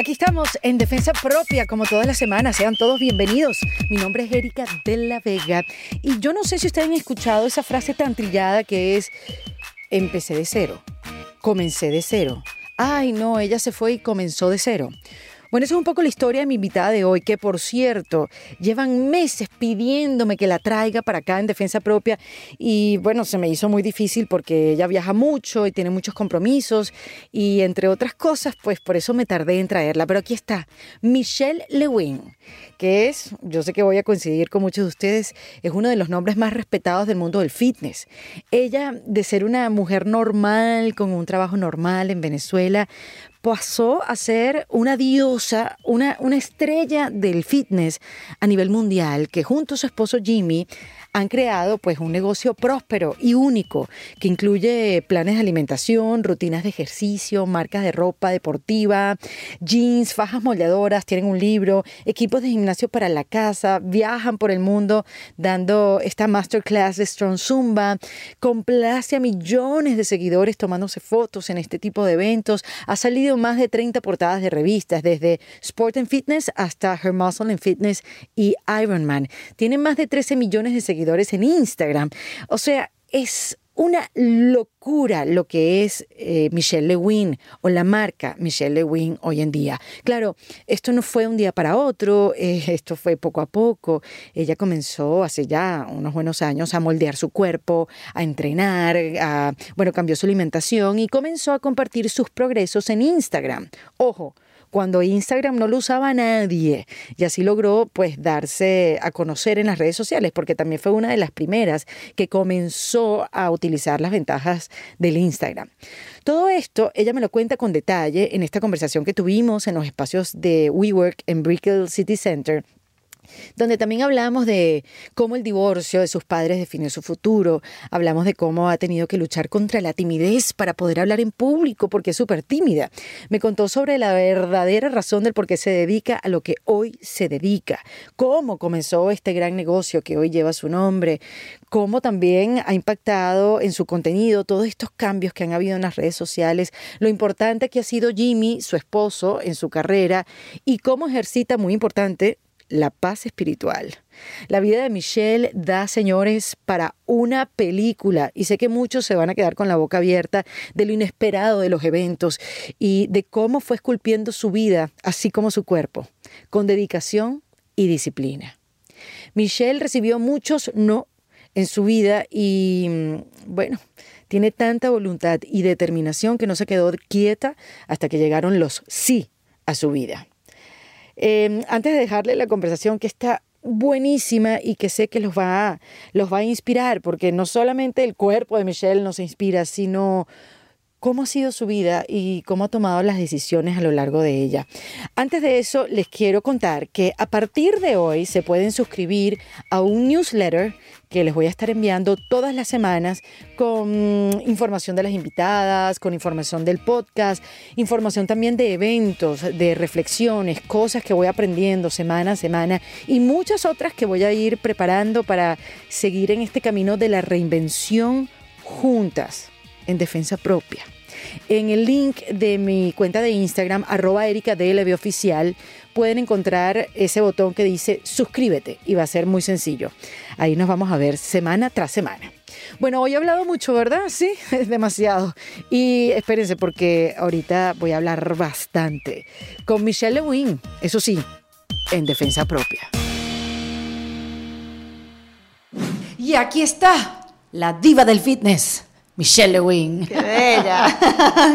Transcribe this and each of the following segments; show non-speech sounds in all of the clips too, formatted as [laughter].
Aquí estamos en Defensa Propia, como todas las semanas. Sean todos bienvenidos. Mi nombre es Erika de la Vega. Y yo no sé si ustedes han escuchado esa frase tan trillada que es, empecé de cero, comencé de cero. Ay, no, ella se fue y comenzó de cero. Bueno, esa es un poco la historia de mi invitada de hoy, que por cierto, llevan meses pidiéndome que la traiga para acá en defensa propia y bueno, se me hizo muy difícil porque ella viaja mucho y tiene muchos compromisos y entre otras cosas, pues por eso me tardé en traerla. Pero aquí está, Michelle Lewin, que es, yo sé que voy a coincidir con muchos de ustedes, es uno de los nombres más respetados del mundo del fitness. Ella, de ser una mujer normal, con un trabajo normal en Venezuela, pasó a ser una diosa, una, una estrella del fitness a nivel mundial, que junto a su esposo Jimmy han creado pues un negocio próspero y único que incluye planes de alimentación, rutinas de ejercicio, marcas de ropa deportiva, jeans, fajas moldeadoras, tienen un libro, equipos de gimnasio para la casa, viajan por el mundo dando esta masterclass de Strong Zumba, complace a millones de seguidores tomándose fotos en este tipo de eventos, ha salido más de 30 portadas de revistas desde Sport and Fitness hasta Her Muscle and Fitness y Ironman. Tienen más de 13 millones de seguidores en Instagram. O sea, es una locura lo que es eh, Michelle Lewin o la marca Michelle Lewin hoy en día. Claro, esto no fue un día para otro, [laughs] eh, esto fue poco a poco. Ella comenzó hace ya unos buenos años a moldear su cuerpo, a entrenar, a, bueno, cambió su alimentación y comenzó a compartir sus progresos en Instagram. Ojo, cuando Instagram no lo usaba nadie y así logró pues darse a conocer en las redes sociales porque también fue una de las primeras que comenzó a utilizar las ventajas del Instagram. Todo esto ella me lo cuenta con detalle en esta conversación que tuvimos en los espacios de WeWork en Brickell City Center donde también hablamos de cómo el divorcio de sus padres definió su futuro, hablamos de cómo ha tenido que luchar contra la timidez para poder hablar en público porque es súper tímida. Me contó sobre la verdadera razón del por qué se dedica a lo que hoy se dedica, cómo comenzó este gran negocio que hoy lleva su nombre, cómo también ha impactado en su contenido todos estos cambios que han habido en las redes sociales, lo importante que ha sido Jimmy, su esposo, en su carrera. Y cómo ejercita, muy importante, la paz espiritual. La vida de Michelle da, señores, para una película y sé que muchos se van a quedar con la boca abierta de lo inesperado de los eventos y de cómo fue esculpiendo su vida, así como su cuerpo, con dedicación y disciplina. Michelle recibió muchos no en su vida y, mm, bueno, tiene tanta voluntad y determinación que no se quedó quieta hasta que llegaron los sí a su vida. Em, antes de dejarle la conversación que está buenísima y que sé que los va, los va a inspirar, porque no solamente el cuerpo de Michelle nos inspira, sino cómo ha sido su vida y cómo ha tomado las decisiones a lo largo de ella. Antes de eso, les quiero contar que a partir de hoy se pueden suscribir a un newsletter que les voy a estar enviando todas las semanas con información de las invitadas, con información del podcast, información también de eventos, de reflexiones, cosas que voy aprendiendo semana a semana y muchas otras que voy a ir preparando para seguir en este camino de la reinvención juntas en defensa propia. En el link de mi cuenta de Instagram, arroba Oficial, pueden encontrar ese botón que dice suscríbete y va a ser muy sencillo. Ahí nos vamos a ver semana tras semana. Bueno, hoy he hablado mucho, ¿verdad? Sí, [laughs] es demasiado. Y espérense porque ahorita voy a hablar bastante con Michelle Lewin, eso sí, en defensa propia. Y aquí está la diva del fitness, Michelle Lewin. ¡Qué bella!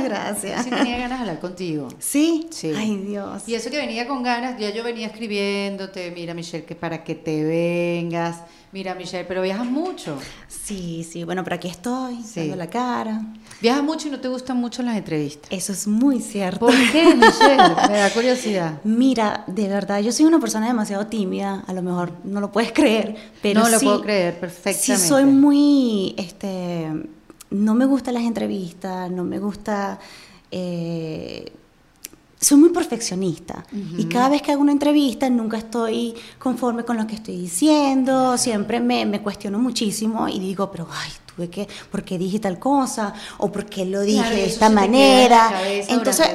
[laughs] Gracias. Sí tenía ganas de hablar contigo. ¿Sí? Sí. Ay, Dios. Y eso que venía con ganas, ya yo venía escribiéndote, mira Michelle, que para que te vengas, mira Michelle, pero viajas mucho. Sí, sí. Bueno, pero aquí estoy, Sí. dando la cara. Viajas mucho y no te gustan mucho las entrevistas. Eso es muy cierto. ¿Por qué, [laughs] Michelle? Me da curiosidad. Mira, de verdad, yo soy una persona demasiado tímida, a lo mejor no lo puedes creer, pero No lo puedo creer, perfectamente. Sí soy muy, este, no me gustan las entrevistas, no me gusta, eh, soy muy perfeccionista y cada vez que hago una entrevista nunca estoy conforme con lo que estoy diciendo, siempre me, me cuestiono muchísimo y digo, pero ay, tuve que, ¿por qué dije tal cosa? ¿O por qué lo dije Claro, de esta en manera? Entonces,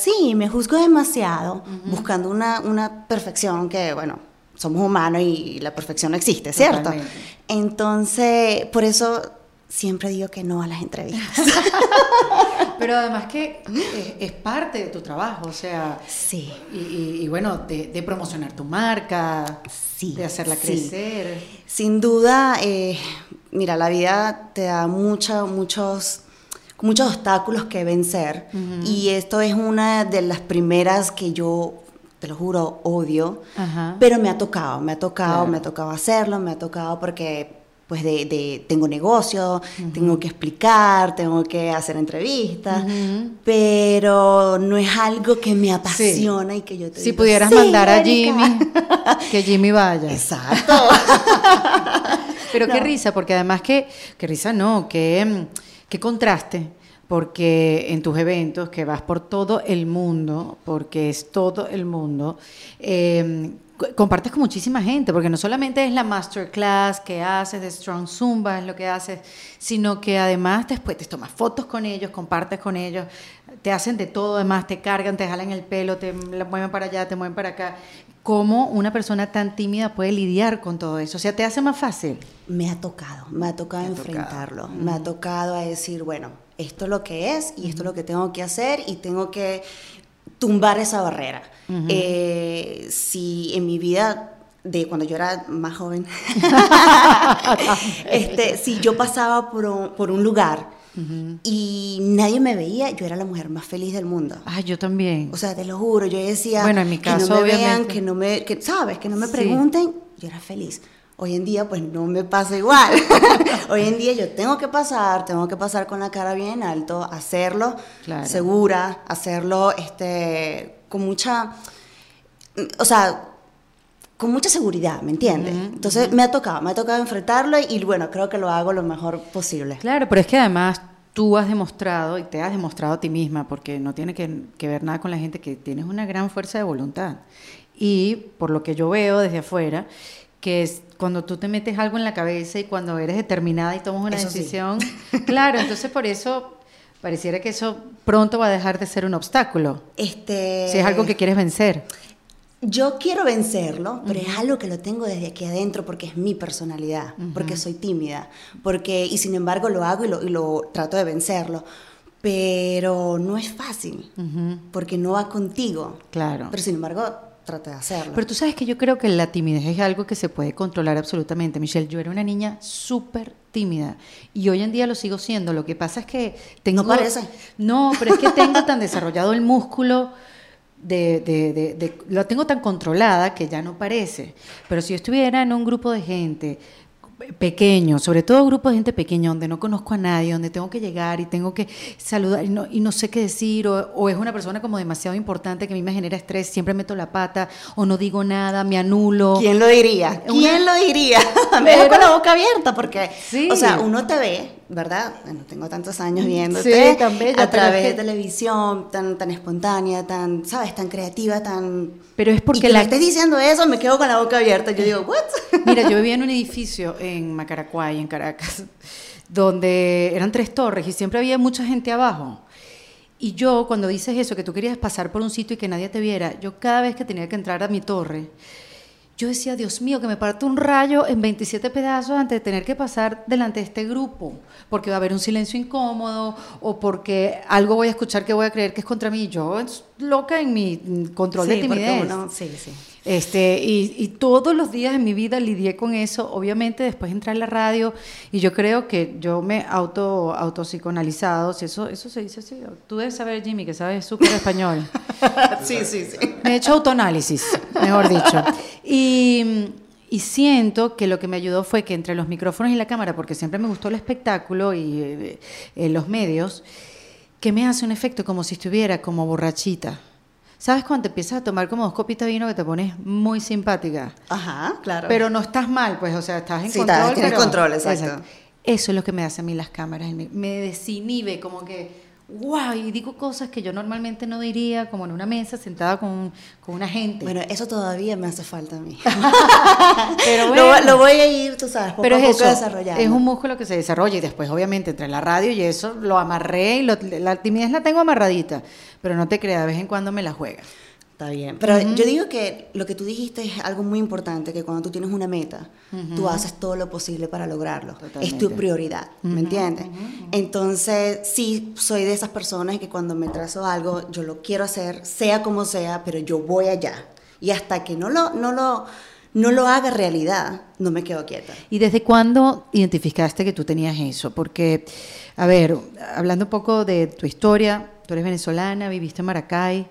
sí, me juzgo demasiado buscando una, una perfección que, bueno, somos humanos y la perfección no existe, ¿cierto? Totalmente. Entonces, por eso siempre digo que no a las entrevistas. [laughs] Pero además que es, es parte de tu trabajo, o sea, sí. y, y- y bueno, de, de promocionar tu marca, Sí, de hacerla sí. crecer. Sin duda, eh, mira, la vida te da mucha- muchos, muchos obstáculos que vencer y esto es una de las primeras que yo, te lo juro, odio, Ajá. pero me ha tocado, me ha tocado, Claro. me ha tocado hacerlo, me ha tocado porque pues de, de- tengo negocio, tengo que explicar, tengo que hacer entrevistas, pero no es algo que me apasiona y que yo te Si digo, pudieras "Sí, mandar a Erika". Jimmy, [laughs] que Jimmy vaya. Exacto. [laughs] Pero qué risa, porque además que, qué risa no, que, mm, qué contraste, porque en tus eventos, que vas por todo el mundo, porque es todo el mundo, eh, compartes con muchísima gente, porque no solamente es la masterclass que haces de Strong Zumba, es lo que haces, sino que además después te tomas fotos con ellos, compartes con ellos, te hacen de todo, además te cargan, te jalan el pelo, te mueven para allá, te mueven para acá. ¿Cómo una persona tan tímida puede lidiar con todo eso? O sea, te hace más fácil. Me ha tocado, me ha tocado Te ha tocado. enfrentarlo, me ha tocado a decir, bueno, esto es lo que es y esto es lo que tengo que hacer y tengo que tumbar esa barrera. Eh, si en mi vida de cuando yo era más joven, [laughs] este, si yo pasaba por un, por un lugar y nadie me veía, yo era la mujer más feliz del mundo. Ay, yo también. O sea, te lo juro, yo decía Bueno, en mi caso, que no me vean, obviamente. que no me, que, sabes, que no me Sí. pregunten, yo era feliz. Hoy en día, pues no me pasa igual. [laughs] Hoy en día yo tengo que pasar, tengo que pasar con la cara bien alto, hacerlo Claro. segura, hacerlo este, con mucha, o sea, con mucha seguridad, ¿me entiendes? Entonces me ha tocado, me ha tocado enfrentarlo y bueno, creo que lo hago lo mejor posible. Claro, pero es que además tú has demostrado y te has demostrado a ti misma, porque no tiene que, que ver nada con la gente, que tienes una gran fuerza de voluntad. Y por lo que yo veo desde afuera, que es cuando tú te metes algo en la cabeza y cuando eres determinada y tomas una Eso sí. decisión, [laughs] claro, entonces por eso pareciera que eso pronto va a dejar de ser un obstáculo, Este, si es algo que quieres vencer. Yo quiero vencerlo, pero es algo que lo tengo desde aquí adentro porque es mi personalidad, porque soy tímida, porque y sin embargo lo hago y lo, y lo trato de vencerlo, pero no es fácil, porque no va contigo. Claro. Pero sin embargo trato de hacerlo. Pero tú sabes que yo creo que la timidez es algo que se puede controlar absolutamente. Michelle, yo era una niña súper tímida y hoy en día lo sigo siendo. Lo que pasa es que tengo... No parece. No, pero es que tengo tan desarrollado el músculo de, de- de- de- lo tengo tan controlada que ya no parece. Pero si yo estuviera en un grupo de gente pequeño, sobre todo grupos de gente pequeña, donde no conozco a nadie, donde tengo que llegar y tengo que saludar y no, y no sé qué decir, o, o es una persona como demasiado importante que a mí me genera estrés, siempre meto la pata, o no digo nada, me anulo. ¿Quién lo diría? Una- ¿Quién lo diría? [laughs] Me dejo con la boca abierta porque, Sí. o sea, uno te ve, ¿verdad? Bueno, tengo tantos años viéndote Sí, tan bella, a través que- de televisión, tan, tan espontánea, tan, ¿sabes? Tan creativa, tan... Pero es y porque que la... me estés diciendo eso, me quedo con la boca abierta. Yo digo, ¿what? [laughs] Mira, yo vivía en un edificio en Macaracuay, en Caracas, donde eran tres torres y siempre había mucha gente abajo. Y yo, cuando dices eso, que tú querías pasar por un sitio y que nadie te viera, yo cada vez que tenía que entrar a mi torre, yo decía, Dios mío, que me parte un rayo en 27 pedazos antes de tener que pasar delante de este grupo, porque va a haber un silencio incómodo o porque algo voy a escuchar que voy a creer que es contra mí. Yo es loca en mi control de Sí, porque timidez. uno- sí, sí. Este, y, y todos los días de mi vida lidié con eso. Obviamente, después entré en la radio y yo creo que yo me auto autopsicoanalizado. Si eso, eso se dice así. Tú debes saber, Jimmy, que sabes súper español. [laughs] sí, sí, sí. Me he hecho autoanálisis, mejor dicho. Y, y siento que lo que me ayudó fue que entre los micrófonos y la cámara, porque siempre me gustó el espectáculo y eh, eh, los medios, que me hace un efecto como si estuviera como borrachita. ¿Sabes cuando te empiezas a tomar como dos copitas de vino que te pones muy simpática? Ajá, claro. Pero no estás mal, pues, o sea, estás en Sí, control. estás- pero- control, exacto. Eso es lo que me hace a mí las cámaras. Me, me desinhibe, como que, wow, y digo cosas que yo normalmente no diría, como en una mesa sentada con, con una gente. Bueno, eso todavía me hace falta a mí. [laughs] pero Lo, lo voy a ir, tú sabes, poco pero a es poco eso, desarrollando. es un músculo que se desarrolla y después obviamente entre la radio y eso lo amarré y lo- la timidez la tengo amarradita, pero no te creas, de vez en cuando me la juega. Está bien. Pero yo digo que lo que tú dijiste es algo muy importante, que cuando tú tienes una meta, tú haces todo lo posible para lograrlo. Es tu prioridad, ¿me entiendes? Entonces, sí, soy de esas personas que cuando me trazo algo, yo lo quiero hacer, sea como sea, pero yo voy allá. Y hasta que no lo, no lo, no lo haga realidad, no me quedo quieta. ¿Y desde cuándo identificaste que tú tenías eso? Porque, a ver, hablando un poco de tu historia, tú eres venezolana, viviste en Maracay,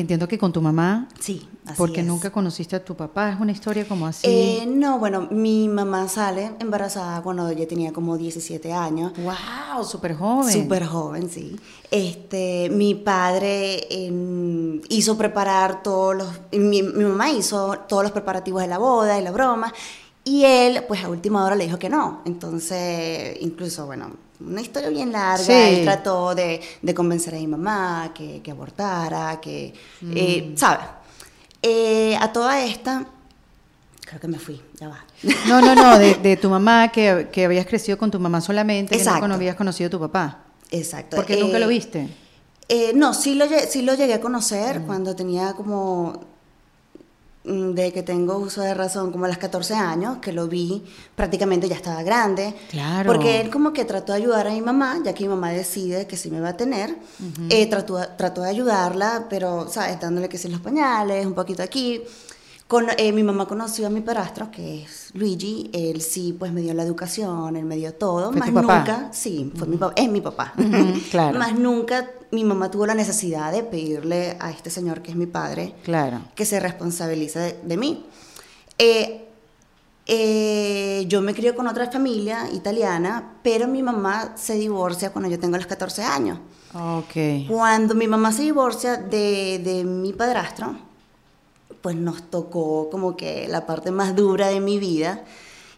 entiendo que con tu mamá, Sí, así porque es. nunca conociste a tu papá, es una historia como así. Eh, no, bueno, mi mamá sale embarazada cuando ella tenía como 17 años. ¡Wow! Súper joven. Súper joven, sí. Este, mi padre em, hizo preparar todos los, mi, mi mamá hizo todos los preparativos de la boda y la broma, y él, pues a última hora le dijo que no. Entonces, incluso, bueno, una historia bien larga, Sí. él trató de, de convencer a mi mamá que, que abortara, que, eh, Mm. ¿sabes? Eh, a toda esta, creo que me fui, ya va. No, no, no, de, de tu mamá, que, que habías crecido con tu mamá solamente, que Exacto. nunca no habías conocido a tu papá. Exacto. Porque nunca Eh, lo viste. Eh, no, sí lo, sí lo llegué a conocer cuando tenía como, mm, de que tengo uso de razón, como a los 14 años, que lo vi, prácticamente ya estaba grande. Claro. Porque él como que trató de ayudar a mi mamá, ya que mi mamá decide que sí me va a tener. Eh, trató, trató de ayudarla, pero, ¿sabes? Dándole que sí los pañales, un poquito aquí. Con, eh, mi mamá conoció a mi padrastro, que es Luigi. Él sí, pues me dio la educación, él me dio todo. ¿Fue más tu papá? nunca, sí, fue mi papá, es mi papá. Ujú, [laughs] claro. Más nunca mi mamá tuvo la necesidad de pedirle a este señor, que es mi padre, Claro. que se responsabilice de, de mí. Eh, eh, yo me crié con otra familia italiana, pero mi mamá se divorcia cuando yo tengo los 14 años. Ok. Cuando mi mamá se divorcia de, de mi padrastro, pues nos tocó como que la parte más dura de mi vida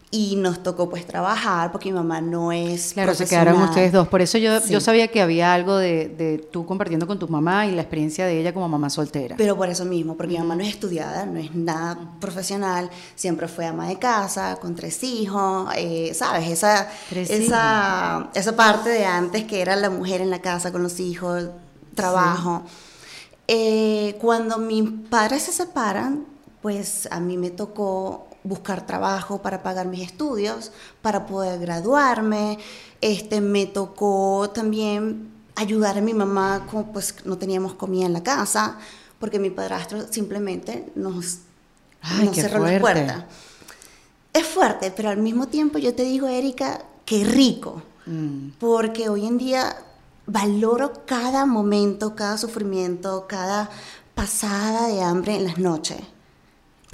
y nos tocó pues trabajar porque mi mamá no es Claro, se quedaron ustedes dos. Por eso yo, Sí. yo sabía que había algo de, de tú compartiendo con tu mamá y la experiencia de ella como mamá soltera. Pero por eso mismo, porque mi mamá no es estudiada, no es nada profesional, siempre fue ama de casa, con tres hijos, eh, ¿sabes? Esa, Tres esa, esa parte de antes que era la mujer en la casa con los hijos, trabajo. Eh, cuando mis padres se separan, pues a mí me tocó buscar trabajo para pagar mis estudios, para poder graduarme. Este, me tocó también ayudar a mi mamá, como pues no teníamos comida en la casa, porque mi padrastro simplemente nos, Ay, nos cerró las fuerte. puertas. Es fuerte, pero al mismo tiempo yo te digo, Erika, qué rico, Mm. porque hoy en día valoro cada momento, cada sufrimiento, cada pasada de hambre en las noches.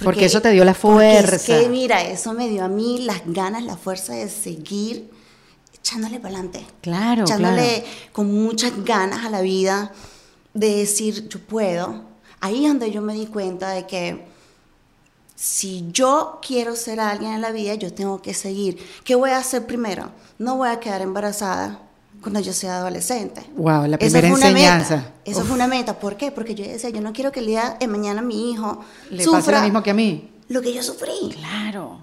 Porque eso te dio la porque es fuerza. que, mira, eso me dio a mí las ganas, la fuerza de seguir echándole para adelante. Claro, Echándole claro. con muchas ganas a la vida de decir, yo puedo. Ahí es donde yo me di cuenta de que si yo quiero ser alguien en la vida, yo tengo que seguir. ¿Qué voy a hacer primero? No voy a quedar embarazada cuando yo sea adolescente. Wow, la Eso primera fue una enseñanza. meta. Eso Uf. fue una meta. ¿Por qué? Porque yo decía, yo no quiero que el día de mañana mi hijo Le sufra pasa lo mismo que a mí. lo que yo sufrí. Claro.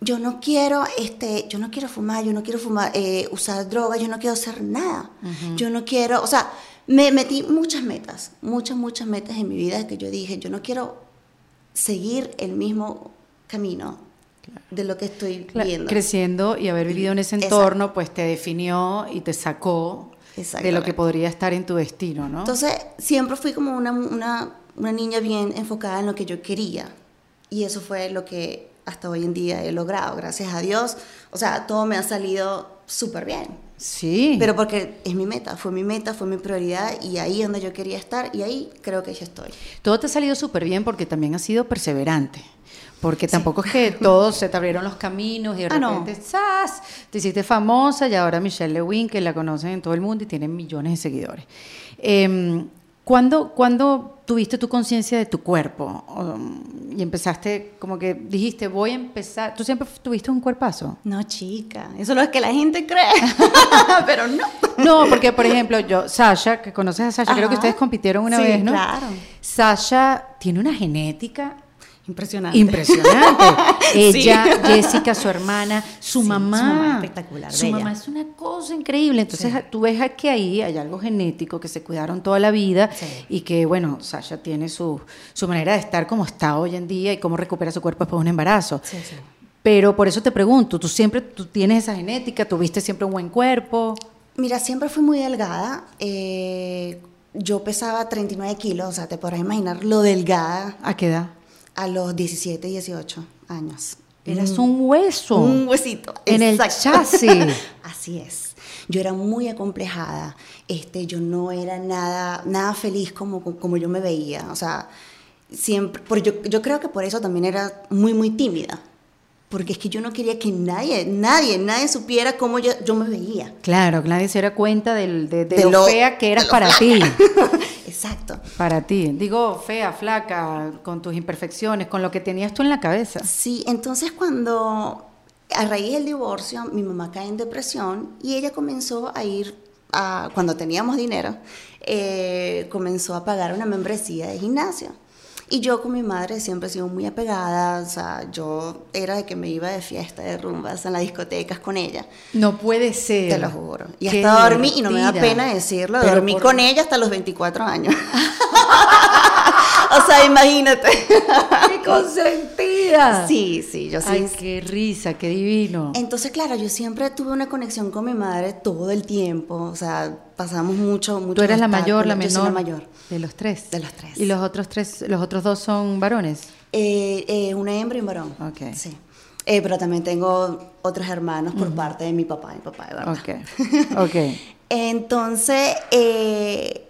Yo no quiero, este, yo no quiero fumar, yo no quiero fumar, eh, usar drogas, yo no quiero hacer nada. Yo no quiero, o sea, me metí muchas metas, muchas, muchas metas en mi vida que yo dije, yo no quiero seguir el mismo camino de lo que estoy viendo. Creciendo y haber vivido en ese Exacto. entorno, pues te definió y te sacó de lo que podría estar en tu destino, ¿no? Entonces, siempre fui como una, una, una niña bien enfocada en lo que yo quería. Y eso fue lo que hasta hoy en día he logrado, gracias a Dios. O sea, todo me ha salido súper bien. Sí. Pero porque es mi meta, fue mi meta, fue mi prioridad y ahí es donde yo quería estar y ahí creo que ya estoy. Todo te ha salido súper bien porque también has sido perseverante. Porque tampoco es que [laughs] todos se te abrieron los caminos y de Ah, no. repente ¡zas! te hiciste famosa y ahora Michelle Lewin, que la conocen en todo el mundo y tiene millones de seguidores. Eh, ¿cuándo, cuándo tuviste tu conciencia de tu cuerpo? Um, y empezaste, como que dijiste, voy a empezar. ¿Tú siempre tuviste un cuerpazo? No, chica, eso es lo que la gente cree, [laughs] pero no. No, porque por ejemplo, yo, Sasha, que conoces a Sasha, creo que ustedes compitieron una Sí, vez, ¿no? claro. Sasha tiene una genética Impresionante. impresionante. [laughs] Ella, Sí. Jessica, su hermana, su Sí, mamá. su mamá espectacular, Su bella. mamá es una cosa increíble. Entonces, tú ves que ahí hay algo genético que se cuidaron toda la vida Sí. y que, bueno, Sasha tiene su, su manera de estar como está hoy en día y cómo recupera su cuerpo después de un embarazo. Sí, sí. Pero por eso te pregunto, ¿tú siempre tú tienes esa genética? ¿Tuviste siempre un buen cuerpo? Mira, siempre fui muy delgada. eh, yo pesaba 39 kilos, o sea, te podrás imaginar lo delgada ¿A qué edad? A los 17, 18 años. Eras un hueso. Un huesito. En el exacto. chasis. [laughs] Así es. Yo era muy acomplejada. Este, yo no era nada, nada feliz como, como yo me veía. O sea, siempre. por- yo, yo creo que por eso también era muy, muy tímida. Porque es que yo no quería que nadie, nadie, nadie supiera cómo yo, yo me veía. Claro, nadie se diera cuenta del- de, de De lo, lo- fea que eras para ti. [laughs] Exacto. Para ti. Digo, fea, flaca, con tus imperfecciones, con lo que tenías tú en la cabeza. Sí, entonces cuando a raíz del divorcio mi mamá cae en depresión y ella comenzó a ir, a, cuando teníamos dinero, eh, comenzó a pagar una membresía de gimnasio. Y yo con mi madre siempre he sido muy apegada, o sea, yo era de que me iba de fiesta, de rumbas en las discotecas con ella, No puede ser. te lo juro. Y Qué hasta dormí, y no me da pena decirlo, Pero dormí por- con ella hasta los 24 años. [laughs] o sea, imagínate. [laughs] ¡Qué consentida! sí, sí, yo sí. Ay, qué risa, qué divino. Entonces, claro, yo siempre tuve una conexión con mi madre todo el tiempo, o sea, pasamos mucho, mucho. ¿Tú eres la mayor, la menor? Yo soy la mayor. De los tres. De los tres. ¿Y los otros tres, los otros dos son varones? Eh, eh, una hembra y un varón. Ok. Sí. Eh, pero también tengo otros hermanos por parte de mi papá, mi papá de verdad. Ok. [laughs] Ok. Entonces, eh,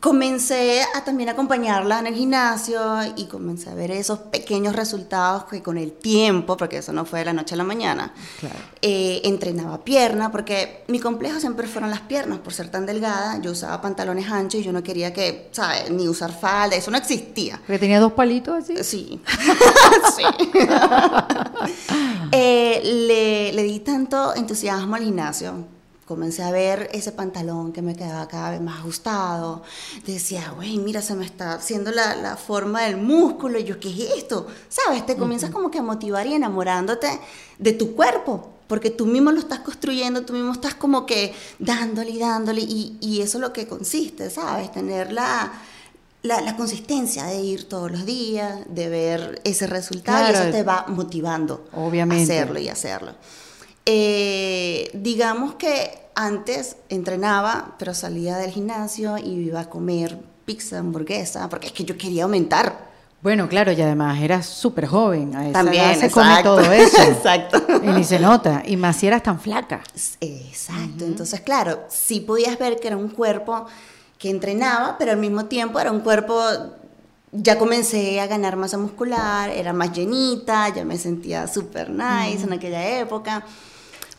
comencé a también acompañarla en el gimnasio y comencé a ver esos pequeños resultados que con el tiempo, porque eso no fue de la noche a la mañana, Claro. eh, entrenaba pierna, porque mi complejo siempre fueron las piernas, por ser tan delgada, yo usaba pantalones anchos y yo no quería que, ¿sabes? Ni usar falda, eso no existía. Porque tenía dos palitos así. Sí. [laughs] sí. [laughs] Eh, le, le di tanto entusiasmo al gimnasio. Comencé a ver ese pantalón que me quedaba cada vez más ajustado. Decía, güey, mira, se me está haciendo la, la forma del músculo. Y yo, ¿qué es esto? ¿Sabes? Te comienzas como que a motivar y enamorándote de tu cuerpo. Porque tú mismo lo estás construyendo, tú mismo estás como que dándole y dándole. Y, y eso es lo que consiste, ¿sabes? Tener la, la, la consistencia de ir todos los días, de ver ese resultado, y Claro. eso te va motivando Obviamente. a hacerlo y hacerlo. Eh, digamos que antes entrenaba, pero salía del gimnasio y iba a comer pizza, hamburguesa, porque es que yo quería aumentar. Bueno, claro, y además eras súper joven. A esa También, edad se come todo eso. [laughs] Exacto. Y ni se nota. Y más si eras tan flaca. Exacto. Entonces, claro, sí podías ver que era un cuerpo que entrenaba, pero al mismo tiempo era un cuerpo. Ya comencé a ganar masa muscular, era más llenita, ya me sentía súper nice en aquella época.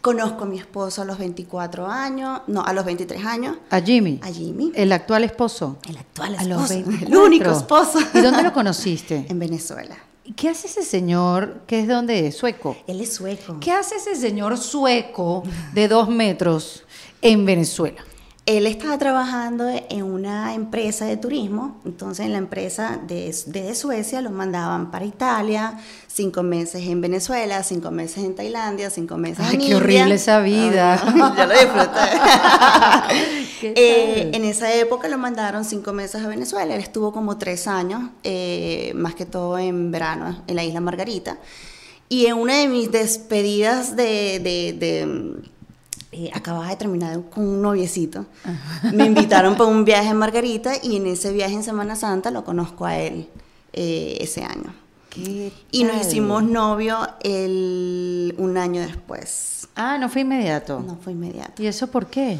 Conozco a mi esposo a los 24 años, no, a los 23 años, A Jimmy. a Jimmy, El actual esposo. el actual A los esposo, 24. el único esposo. ¿Y dónde lo conociste? [laughs] En Venezuela. ¿Y ¿Qué hace ese señor que es de dónde es? Sueco. Él es sueco. ¿Qué hace ese señor sueco de dos metros en Venezuela? Él estaba trabajando en una empresa de turismo, entonces en la empresa de, desde Suecia lo mandaban para Italia, cinco meses en Venezuela, cinco meses en Tailandia, cinco meses Ay, en qué India. horrible esa vida. Yo lo disfruté. [laughs] ¿Qué Eh, en esa época lo mandaron cinco meses a Venezuela, él estuvo como tres años, eh, más que todo en verano, en la isla Margarita. Y en una de mis despedidas de... de- de, eh, acababa de terminar con un noviecito. Me invitaron para un viaje en Margarita y en ese viaje en Semana Santa lo conozco a él eh, ese año. ¿Qué Y nos hicimos novio el, un año después. Ah, no fue inmediato. No fue inmediato. ¿Y eso por qué?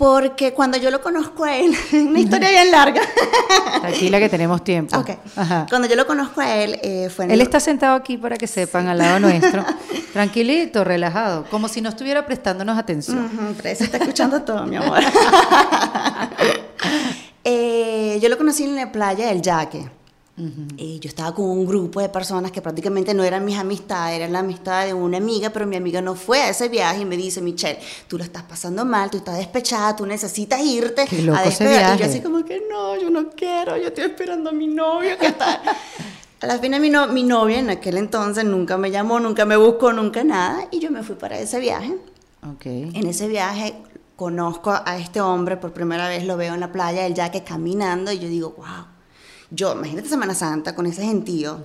Porque cuando yo lo conozco a él, [laughs] una historia bien larga. [laughs] Tranquila que tenemos tiempo. Ok. Ajá. Cuando yo lo conozco a él, eh, fue en Él el- está sentado aquí para que sepan al lado nuestro. [laughs] Tranquilito, relajado, como si no estuviera prestándonos atención. Pero ese está escuchando todo, mi amor. Eh, yo lo conocí en la playa del Yaque. Eh, yo estaba con un grupo de personas que prácticamente no eran mis amistades, eran la amistad de una amiga, pero mi amiga no fue a ese viaje y me dice, Michelle, tú lo estás pasando mal, tú estás despechada, tú necesitas irte Qué loco a ese despedir. Y yo así como que no, yo no quiero, yo estoy esperando a mi novio que está... A la fin mi, no- mi novia en aquel entonces nunca me llamó, nunca me buscó, nunca nada, y yo me fui para ese viaje. Ok. En ese viaje conozco a este hombre por primera vez, lo veo en la playa del Yaque caminando y yo digo, wow. Yo, imagínate Semana Santa con ese gentío.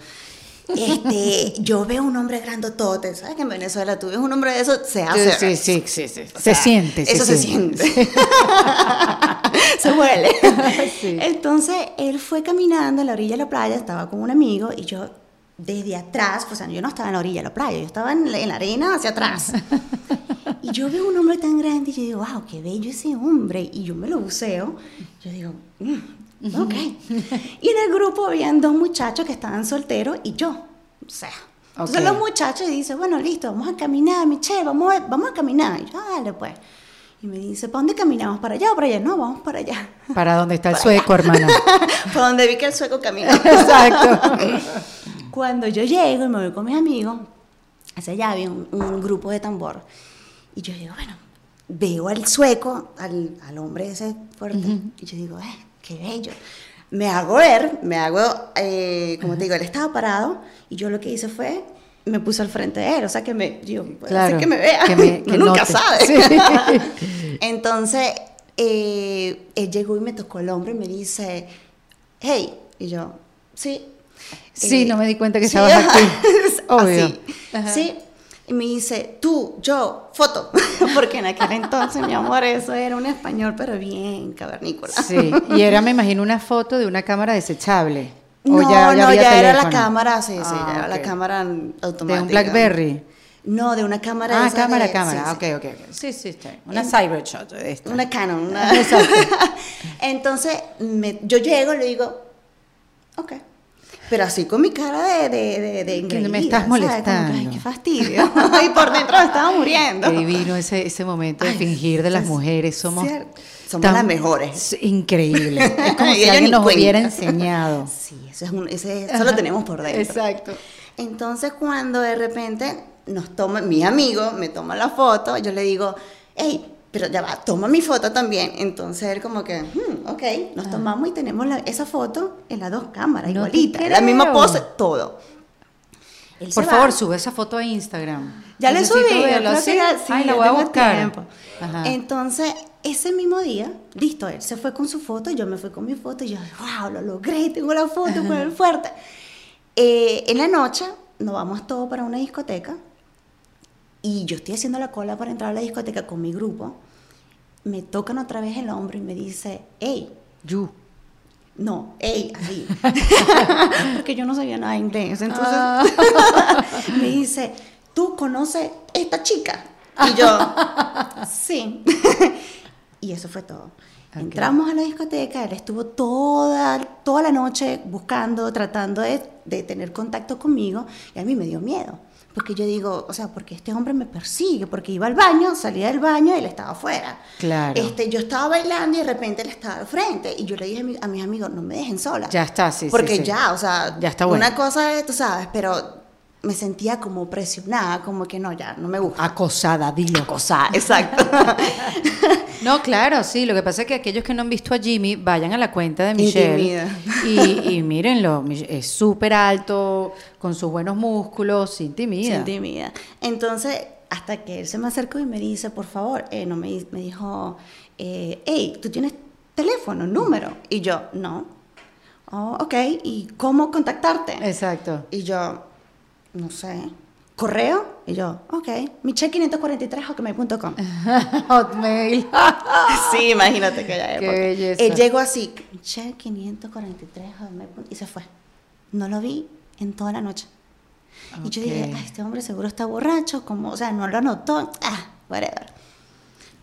Este, yo veo un hombre grandotote, ¿sabes que en Venezuela tú ves un hombre de eso, se hace. Sí, sí, sí, sí, Se siente. Eso se siente. [laughs] se huele. [laughs] Sí. Entonces, él fue caminando en la orilla de la playa, estaba con un amigo y yo desde atrás, o sea, yo no estaba en la orilla de la playa, yo estaba en la, en la arena hacia atrás. [laughs] Y yo veo un hombre tan grande y yo digo, wow, qué bello ese hombre. Y yo me lo buceo. Yo digo, mm, ok. Y en el grupo habían dos muchachos que estaban solteros y yo. O sea, entonces Ok. los muchachos dicen, bueno, listo, vamos a caminar, Michelle, vamos a, vamos a caminar. Y yo, "Ah, dale pues. Y me dice, ¿para dónde caminamos? ¿Para allá o para allá? No, vamos para allá. Para dónde está el [laughs] sueco, hermana. [laughs] Para donde vi que el sueco caminaba. [laughs] Exacto. Cuando yo llego y me voy con mis amigos, hacia allá había un, un grupo de tambor. Y yo digo, bueno, veo al sueco, al, al hombre ese fuerte, y yo digo, eh, qué bello. Me hago ver, me hago, eh, como te digo, él estaba parado, y yo lo que hice fue, me puse al frente de él, o sea que me, yo, Claro, que me vea, que me- [laughs] que uno nunca sabe. Sí. [laughs] Entonces, eh, él llegó y me tocó el hombro y me dice, hey, y yo, sí. Sí, no me di cuenta que sí, estabas aquí. [laughs] así, Obvio. Sí. Y me dice, tú, yo, foto. [laughs] Porque en aquel entonces, mi amor, eso era un español, pero bien cavernícola. Sí, y era, me imagino, una foto de una cámara desechable. No, O ya, ya no, había ya era la cámara, sí, sí, Ah, ya era la cámara automática. De un Blackberry. No, de una cámara. Ah, esa cámara, de- cámara. sí, sí. ok, ok. Sí, sí, está bien. Una Cybershot de esta. Una Canon. Una... Exacto. [laughs] Entonces, me- yo llego y le digo, ok. Pero así con mi cara de, de, de, de me estás molestando. Ay, qué fastidio. [laughs] y por dentro me estaba muriendo. [laughs] Qué divino ese, ese momento de Ay, fingir de las es mujeres. Somos, cierto. Somos las mejores. Es increíble. [laughs] Es como si alguien nos cuenta. hubiera enseñado. Sí, eso, es un, ese, eso lo tenemos por dentro. Exacto. Entonces, cuando de repente nos toma, mi amigo me toma la foto, yo le digo, hey, pero ya va, toma mi foto también. Entonces él como que, "Hmm, ok, nos tomamos y tenemos la- esa foto en las dos cámaras, Ah. No igualita, la misma pose, todo. Él Por favor, va. sube esa foto a Instagram. Ya le subí, verlo. ¿Sí? sí, Ay, la voy a buscar. Entonces, ese mismo día, listo, él se fue con su foto, yo me fui con mi foto y yo, wow, lo logré, tengo la foto con el fuerte. Eh, en la noche nos vamos todos para una discoteca y yo estoy haciendo la cola para entrar a la discoteca con mi grupo. Me tocan otra vez el hombro y me dice, hey, You. no, hey, así. [laughs] Porque yo no sabía nada de inglés. Entonces Ah. [laughs] me dice, ¿tú conoces esta chica? Y yo, [laughs] sí. y eso fue todo. Entramos a la discoteca, él estuvo toda, toda la noche buscando, tratando de, de tener contacto conmigo y a mí me dio miedo. Porque yo digo, o sea, porque este hombre me persigue, porque iba al baño, salía del baño y él estaba afuera. Claro. Este, yo estaba bailando y de repente él estaba al frente. Y yo le dije a, mi- a mis amigos, no me dejen sola. Ya está, sí, sí, Porque sí. ya, o sea, Ya está bueno. una cosa es, tú sabes, pero me sentía como presionada, como que no, ya, no me gusta. Acosada, dilo. Acosada, [laughs] exacto. No, claro, sí. Lo que pasa es que aquellos que no han visto a Jimmy, vayan a la cuenta de Michelle. Y, y mírenlo, es súper alto, con sus buenos músculos, se intimida. Se intimida. Entonces, hasta que él se me acercó y me dice, por favor, eh, no, me, me dijo, eh, hey, ¿tú tienes teléfono, número? Y yo, no. Oh, ok, ¿y cómo contactarte? Exacto. Y yo, no sé. ¿Correo? Y yo, ok, michelle543hotmail.com. Hotmail. [laughs] [laughs] Sí, imagínate que ya Qué belleza. Él llegó así, michelle543 hotmail.com, y se fue. No lo vi en toda la noche. Y yo dije. "Ay, este hombre seguro está borracho, como, o sea, no lo anotó. Ah, whatever.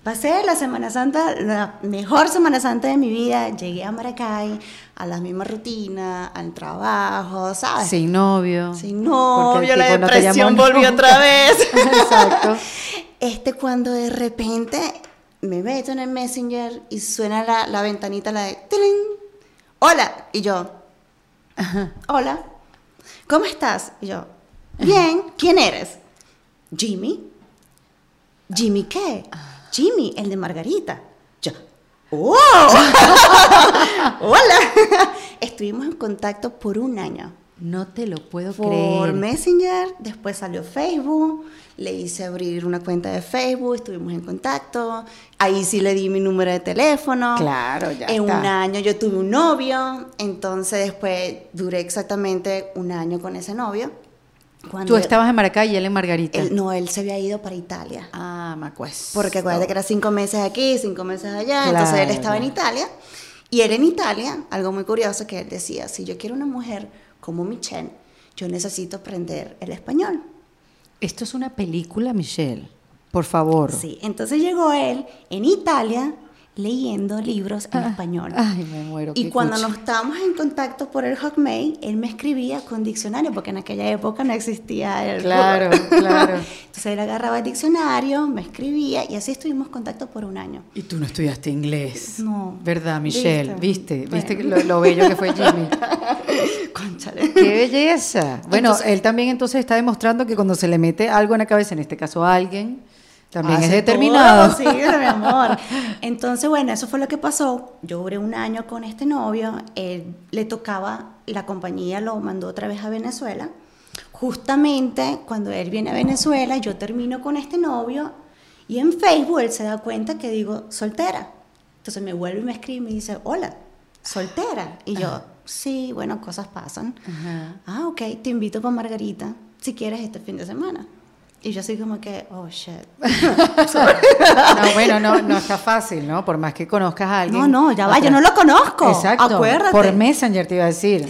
Pasé la Semana Santa, la mejor Semana Santa de mi vida. Llegué a Maracay, a la misma rutina, al trabajo, ¿sabes? Sin novio. Sin novio, la no depresión volvió otra [laughs] vez. Exacto. Este cuando de repente me meto en el Messenger y suena la, la ventanita, la de ¡tilín! Hola. Y yo, hola. ¿Cómo estás? Y yo, bien. ¿Quién eres? Jimmy. ¿Jimmy qué? Jimmy, el de Margarita. Yo, ¡oh! [laughs] ¡Hola! Estuvimos en contacto por un año No te lo puedo por creer. Messenger, después salió Facebook, le hice abrir una cuenta de Facebook, estuvimos en contacto, ahí sí le di mi número de teléfono. Claro, ya En está. un año yo tuve un novio, entonces después duré exactamente un año con ese novio. Cuando Tú estabas en Maracay y él en Margarita. él- no, él se había ido para Italia. Ah, Macues. Porque acuérdate que era cinco meses aquí, cinco meses allá, entonces él Claro, estaba en. Italia. Y él en Italia, algo muy curioso que él decía, si yo quiero una mujer como Michelle, yo necesito aprender el español. Esto es una película, Michelle. Por favor. Sí, entonces llegó él en Italia leyendo libros en español. Ay, me muero. y cuando cuchi. nos estábamos en contacto por el Hotmail, él me escribía con diccionario, porque en aquella época no existía el Claro, Google. claro. [laughs] Entonces él agarraba el diccionario, me escribía y así estuvimos en contacto por un año. Y tú no estudiaste inglés. No. ¿Verdad, Michelle? ¿Viste? ¿Viste? ¿Viste, Bueno. lo, lo bello que fue Jimmy? [laughs] Conchale. ¡Qué belleza! Bueno, Entonces- él también entonces está demostrando que cuando se le mete algo en la cabeza, en este caso a alguien, también es determinado. todo, sí, mi amor. [laughs] Entonces, bueno, eso fue lo que pasó. Yo duré un año con este novio. Él le tocaba, la compañía lo mandó otra vez a Venezuela. Justamente cuando él viene a Venezuela, yo termino con este novio y en Facebook él se da cuenta que digo soltera. Entonces me vuelve y me escribe y me dice, hola, soltera. Y yo, sí, bueno, cosas pasan. Ah, ok, te invito para Margarita si quieres este fin de semana. Y yo así como que, oh, shit. [laughs] No, bueno, no, no está fácil, ¿no? Por más que conozcas a alguien. No, no, ya va, yo no lo conozco. Exacto. Acuérdate. Por Messenger te iba a decir.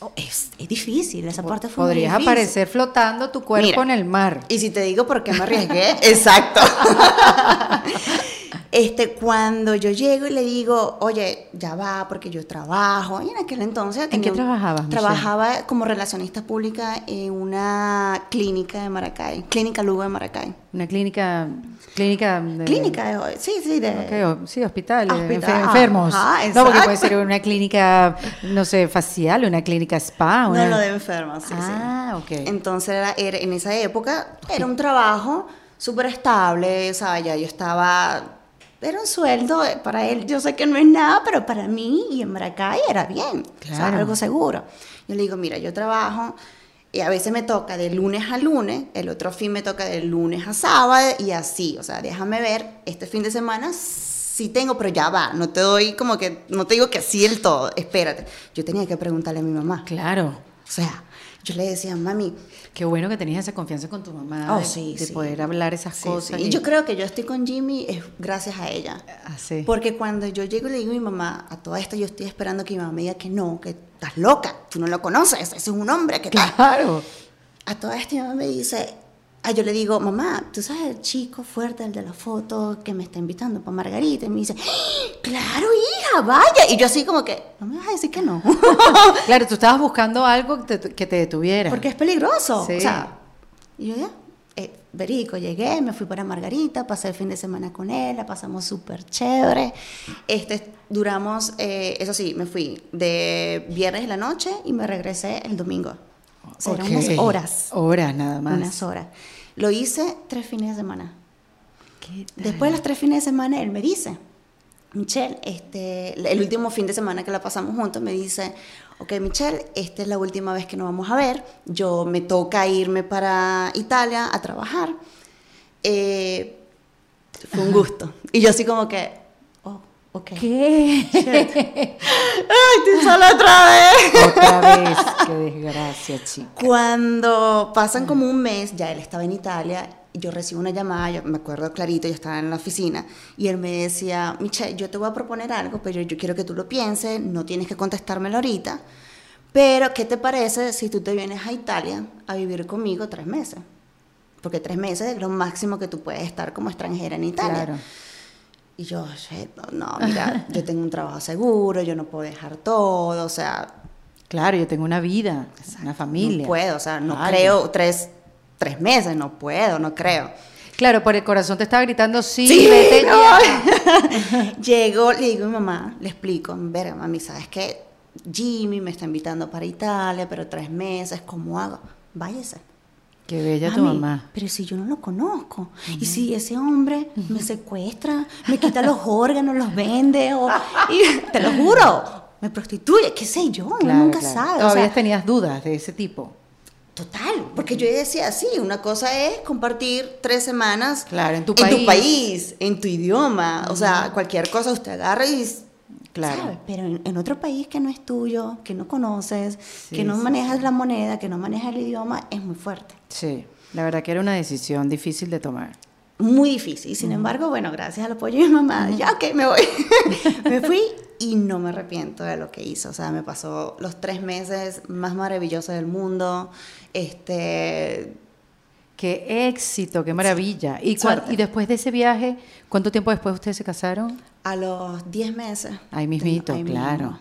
Oh, es, es difícil, esa parte fue muy Podrías difícil. aparecer flotando tu cuerpo Mira. en el mar. Y si te digo por qué me arriesgué, [laughs] exacto. [laughs] este, cuando yo llego y le digo, oye, ya va, porque yo trabajo, y en aquel entonces... ¿En qué trabajabas, Michelle? Trabajaba como relacionista pública en una clínica de Maracay, Clínica Lugo de Maracay. Una clínica. Clínica. de- Clínica, de- sí, sí, de... Ok, o- sí, hospital, Hospital, enfer- enfermos. ajá, no, porque puede ser una clínica, no sé, facial, una clínica spa. Una... No, lo de enfermos, sí, sí. Ah, ok. Entonces, era, era- en esa época era un trabajo súper estable, o sea, ya yo estaba, era un sueldo, eh, para él yo sé que no es nada, pero para mí y en Maracay era bien, o sea, Claro. algo seguro. Yo le digo, mira, yo trabajo y a veces me toca de lunes a lunes, el otro fin me toca de lunes a sábado y así, o sea, déjame ver, este fin de semana sí tengo, pero ya va, no te doy como que, no te digo que sí el todo, espérate. Yo tenía que preguntarle a mi mamá. Claro. O sea, yo le decía, mami, Qué bueno que tenías esa confianza con tu mamá. Oh, de, sí, de sí. poder hablar esas Sí, cosas. sí. Y yo creo que yo estoy con Jimmy es gracias a ella. Ah. Porque cuando yo llego y le digo a mi mamá, a toda esta yo estoy esperando que mi mamá me diga que no, que estás loca, tú no lo conoces, ese es un hombre que tal. Claro. A toda esta mi mamá me dice, Ah, yo le digo, mamá, ¿tú sabes el chico fuerte, el de la foto, que me está invitando para Margarita? Y me dice, ¡Ah! claro, hija, vaya. Y yo así como que, no me vas a decir que no. [laughs] Claro, tú estabas buscando algo que te, que te detuviera. Porque es peligroso. Sí. O sea, y yo ya, eh, verico, llegué, me fui para Margarita, pasé el fin de semana con él, la pasamos súper chévere. Este, duramos, eh, eso sí, me fui de viernes en la noche y me regresé el domingo. O sea, eran unas horas. Horas nada más. Unas horas. Lo hice tres fines de semana. Después de los tres fines de semana, él me dice, Michelle, este, el último fin de semana que la pasamos juntos, me dice, ok, Michelle, esta es la última vez que nos vamos a ver, yo me toca irme para Italia a trabajar. Eh, fue un gusto. Y yo así como que, oh, ok. ¿Qué? [laughs] ¡Ay, estoy sola otra vez! Otra vez. Qué desgracia, chica. Cuando pasan como un mes, ya él estaba en Italia, yo recibo una llamada, yo me acuerdo clarito, yo estaba en la oficina, y él me decía, Michelle, yo te voy a proponer algo, pero yo quiero que tú lo pienses, no tienes que contestármelo ahorita, pero ¿qué te parece si tú te vienes a Italia a vivir conmigo tres meses? Porque tres meses es lo máximo que tú puedes estar como extranjera en Italia. Claro. Y yo, "Shit, no, mira, yo tengo un trabajo seguro, yo no puedo dejar todo, o sea, Claro, yo tengo una vida, una familia. no puedo, o sea, no Claro. creo tres, tres meses, no puedo, no creo. Claro, por el corazón te estaba gritando, sí, Sí, vete no. ya. [laughs] Llego, le digo a mi mamá, le explico, verga, mami, ¿sabes qué? Jimmy me está invitando para Italia, pero tres meses, ¿cómo hago? Váyase. Qué bella tu mamá. Pero si yo no lo conozco, y si ese hombre me secuestra, me quita los [laughs] órganos, los vende, o, y, [laughs] te lo juro, me prostituye, qué sé yo, Claro, nunca claro. sabe. o Todavía sea, tenías dudas de ese tipo. Total, porque yo decía, sí, una cosa es compartir tres semanas Claro, en tu en país. país, en tu idioma, o sea, cualquier cosa usted agarra y... Claro. Pero en, en otro país que no es tuyo, que no conoces, Sí, que no sí, manejas la moneda, que no manejas el idioma, es muy fuerte. Sí, la verdad que era una decisión difícil de tomar. Muy difícil. Sin embargo, bueno, gracias al apoyo de mi mamá, ya, ok, me voy. [laughs] me fui y no me arrepiento de lo que hizo. O sea, me pasó los tres meses más maravillosos del mundo. Este, Qué éxito, qué maravilla. ¿Y, Suerte. y después de ese viaje, cuánto tiempo después ustedes se casaron? A los 10 meses. Ahí mismito, Ahí mismo, claro.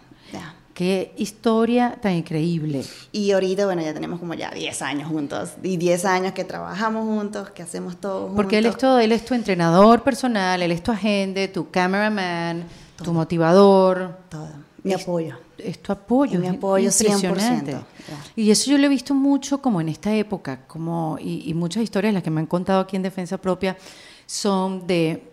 Qué historia tan increíble. Y ahorita, bueno, ya tenemos como ya 10 años juntos. Y 10 años que trabajamos juntos, que hacemos todo juntos. Porque él es todo, él es tu entrenador personal, él es tu agente, tu cameraman, tu motivador. Todo. Mi apoyo. Es tu apoyo. Y mi es apoyo impresionante. 100%, ya. Y eso yo lo he visto mucho como en esta época, como, y, y muchas historias, las que me han contado aquí en Defensa Propia, son de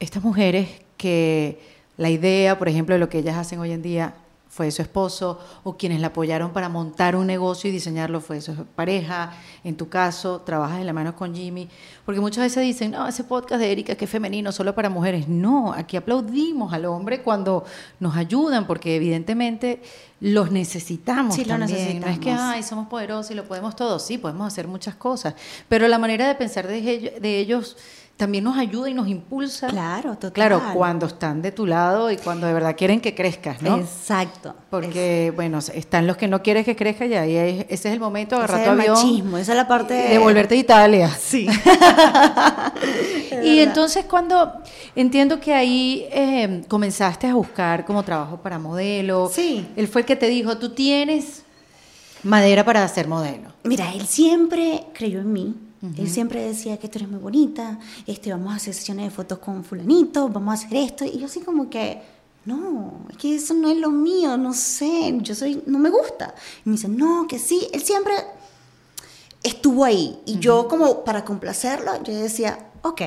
estas mujeres que la idea, por ejemplo, de lo que ellas hacen hoy en día fue su esposo, o quienes la apoyaron para montar un negocio y diseñarlo fue su pareja. En tu caso, trabajas de la mano con Jimmy, porque muchas veces dicen, no, ese podcast de Erika que es femenino, solo para mujeres. No, aquí aplaudimos al hombre cuando nos ayudan, porque evidentemente los necesitamos Sí, lo también. No es que, necesitamos. ay, somos poderosos y lo podemos todo. Sí, podemos hacer muchas cosas, pero la manera de pensar de ellos también nos ayuda y nos impulsa. Claro, total. Claro, cuando están de tu lado y cuando de verdad quieren que crezcas, ¿no? Exacto. Porque, bueno, están los que no quieres que crezca y ahí es- ese es el momento, Ese agarrar tu avión machismo, esa es la parte y devolverte a Italia. Sí. [laughs] Y entonces cuando entiendo que ahí eh, comenzaste a buscar como trabajo para modelo, Sí. él fue el que te dijo, tú tienes madera para ser modelo. Mira, él siempre creyó en mí. Él siempre decía que tú eres muy bonita, este, vamos a hacer sesiones de fotos con fulanito, vamos a hacer esto. Y yo así como que, no, es que eso no es lo mío, no sé, yo soy, no me gusta. Y me dice, no, que sí. Él siempre estuvo ahí. Y yo como para complacerlo, yo decía, ok,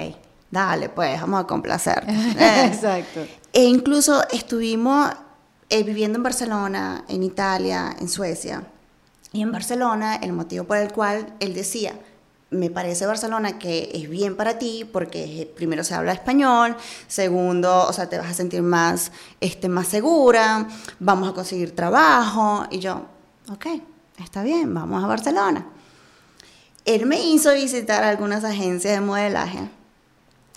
dale, pues, vamos a complacer. [laughs] Eh, Exacto. E incluso estuvimos eh, viviendo en Barcelona, en Italia, en Suecia. Y en Barcelona, el motivo por el cual él decía, me parece Barcelona que es bien para ti porque eh, primero se habla español, segundo, o sea, te vas a sentir más, este, más segura, vamos a conseguir trabajo. Y yo, ok, está bien, vamos a Barcelona. Él me hizo visitar algunas agencias de modelaje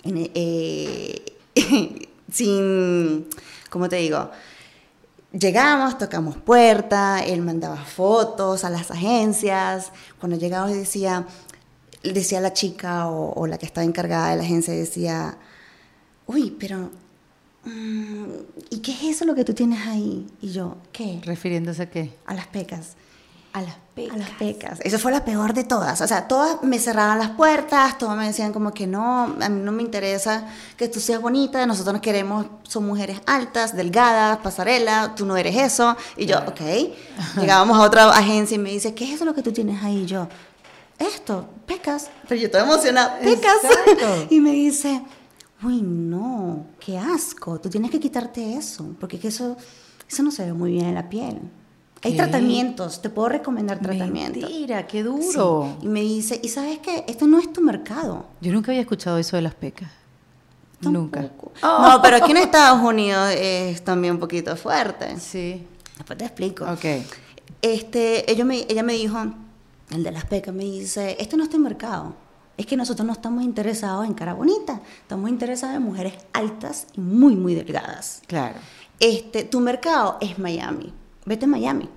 eh, [laughs] sin, ¿cómo te digo? Llegamos, tocamos puerta, él mandaba fotos a las agencias. Cuando llegamos decía, decía la chica o, o la que estaba encargada de la agencia, decía, uy, pero, mm, ¿y qué es eso lo que tú tienes ahí? Y yo, ¿qué? ¿Refiriéndose a qué? A las pecas. A las pecas. A las pecas. Eso fue la peor de todas. O sea, todas me cerraban las puertas, todas me decían como que no, a mí no me interesa que tú seas bonita, nosotros nos queremos, son mujeres altas, delgadas, pasarela, tú no eres eso. Y yo, ok. [laughs] Llegábamos a otra agencia y me dice, ¿qué es eso lo que tú tienes ahí? Y yo, esto, pecas. Pero yo estoy emocionada, pecas. Exacto. [laughs] y me dice, uy, no, qué asco, tú tienes que quitarte eso, porque que eso, eso no se ve muy bien en la piel. Hay ¿Qué? tratamientos, te puedo recomendar tratamientos. Mentira, qué Sí. duro. Y me dice, ¿y sabes qué? Esto no es tu mercado. Yo nunca había escuchado eso de las pecas. Nunca. Tampoco. [laughs] No, pero aquí en Estados Unidos es también un poquito fuerte. Sí. Después te explico. Ok. Este, ella me, ella me dijo, el de las pecas, me dice, este no es tu mercado. Es que nosotros no estamos interesados en cara bonita, estamos interesados en mujeres altas y muy, muy delgadas. Claro. Este, tu mercado es Miami. Vete a Miami.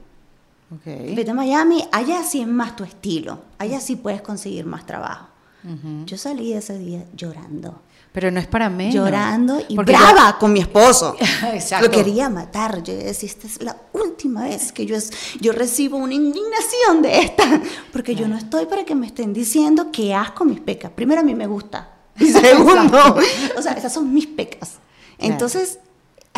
Vete a Miami, allá sí es más tu estilo, allá sí puedes conseguir más trabajo. Yo salí ese día llorando. Pero no es para menos. Llorando y Porque brava con mi esposo. [laughs] Exacto. Lo quería matar. Yo decía, esta es la última vez que yo, es- yo recibo una indignación de esta. [laughs] Porque yo no estoy para que me estén diciendo que asco mis pecas. Primero, a mí me gusta. [laughs] Y segundo, o sea, esas son mis pecas. Entonces,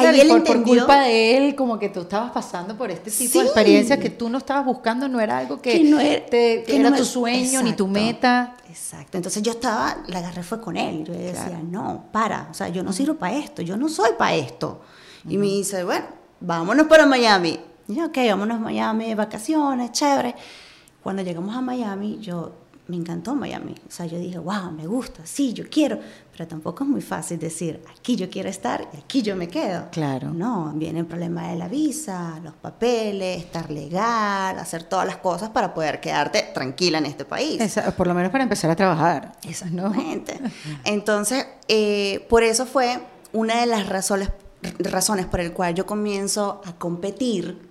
Claro, ahí él por, por entendió culpa de él, como que tú estabas pasando por este tipo de Sí. experiencias que tú no estabas buscando, no era algo que, que no era, te- que era no tu sueño ni tu Exacto, meta. Exacto. Entonces yo estaba, la agarré fue con él. Yo le decía, Claro. no, para, o sea, yo no sirvo para esto, yo no soy para esto. Y me dice, bueno, vámonos para Miami. Y yo, ok, vámonos a Miami, vacaciones, chévere. Cuando llegamos a Miami, yo me encantó Miami. O sea, yo dije, wow, me gusta, sí, yo quiero. Pero tampoco es muy fácil decir, aquí yo quiero estar y aquí yo me quedo. Claro. No, viene el problema de la visa, los papeles, estar legal, hacer todas las cosas para poder quedarte tranquila en este país. Esa- por lo menos para empezar a trabajar. ¿no? Exactamente. Entonces, eh, por eso fue una de las razones, razones por el cual yo comienzo a competir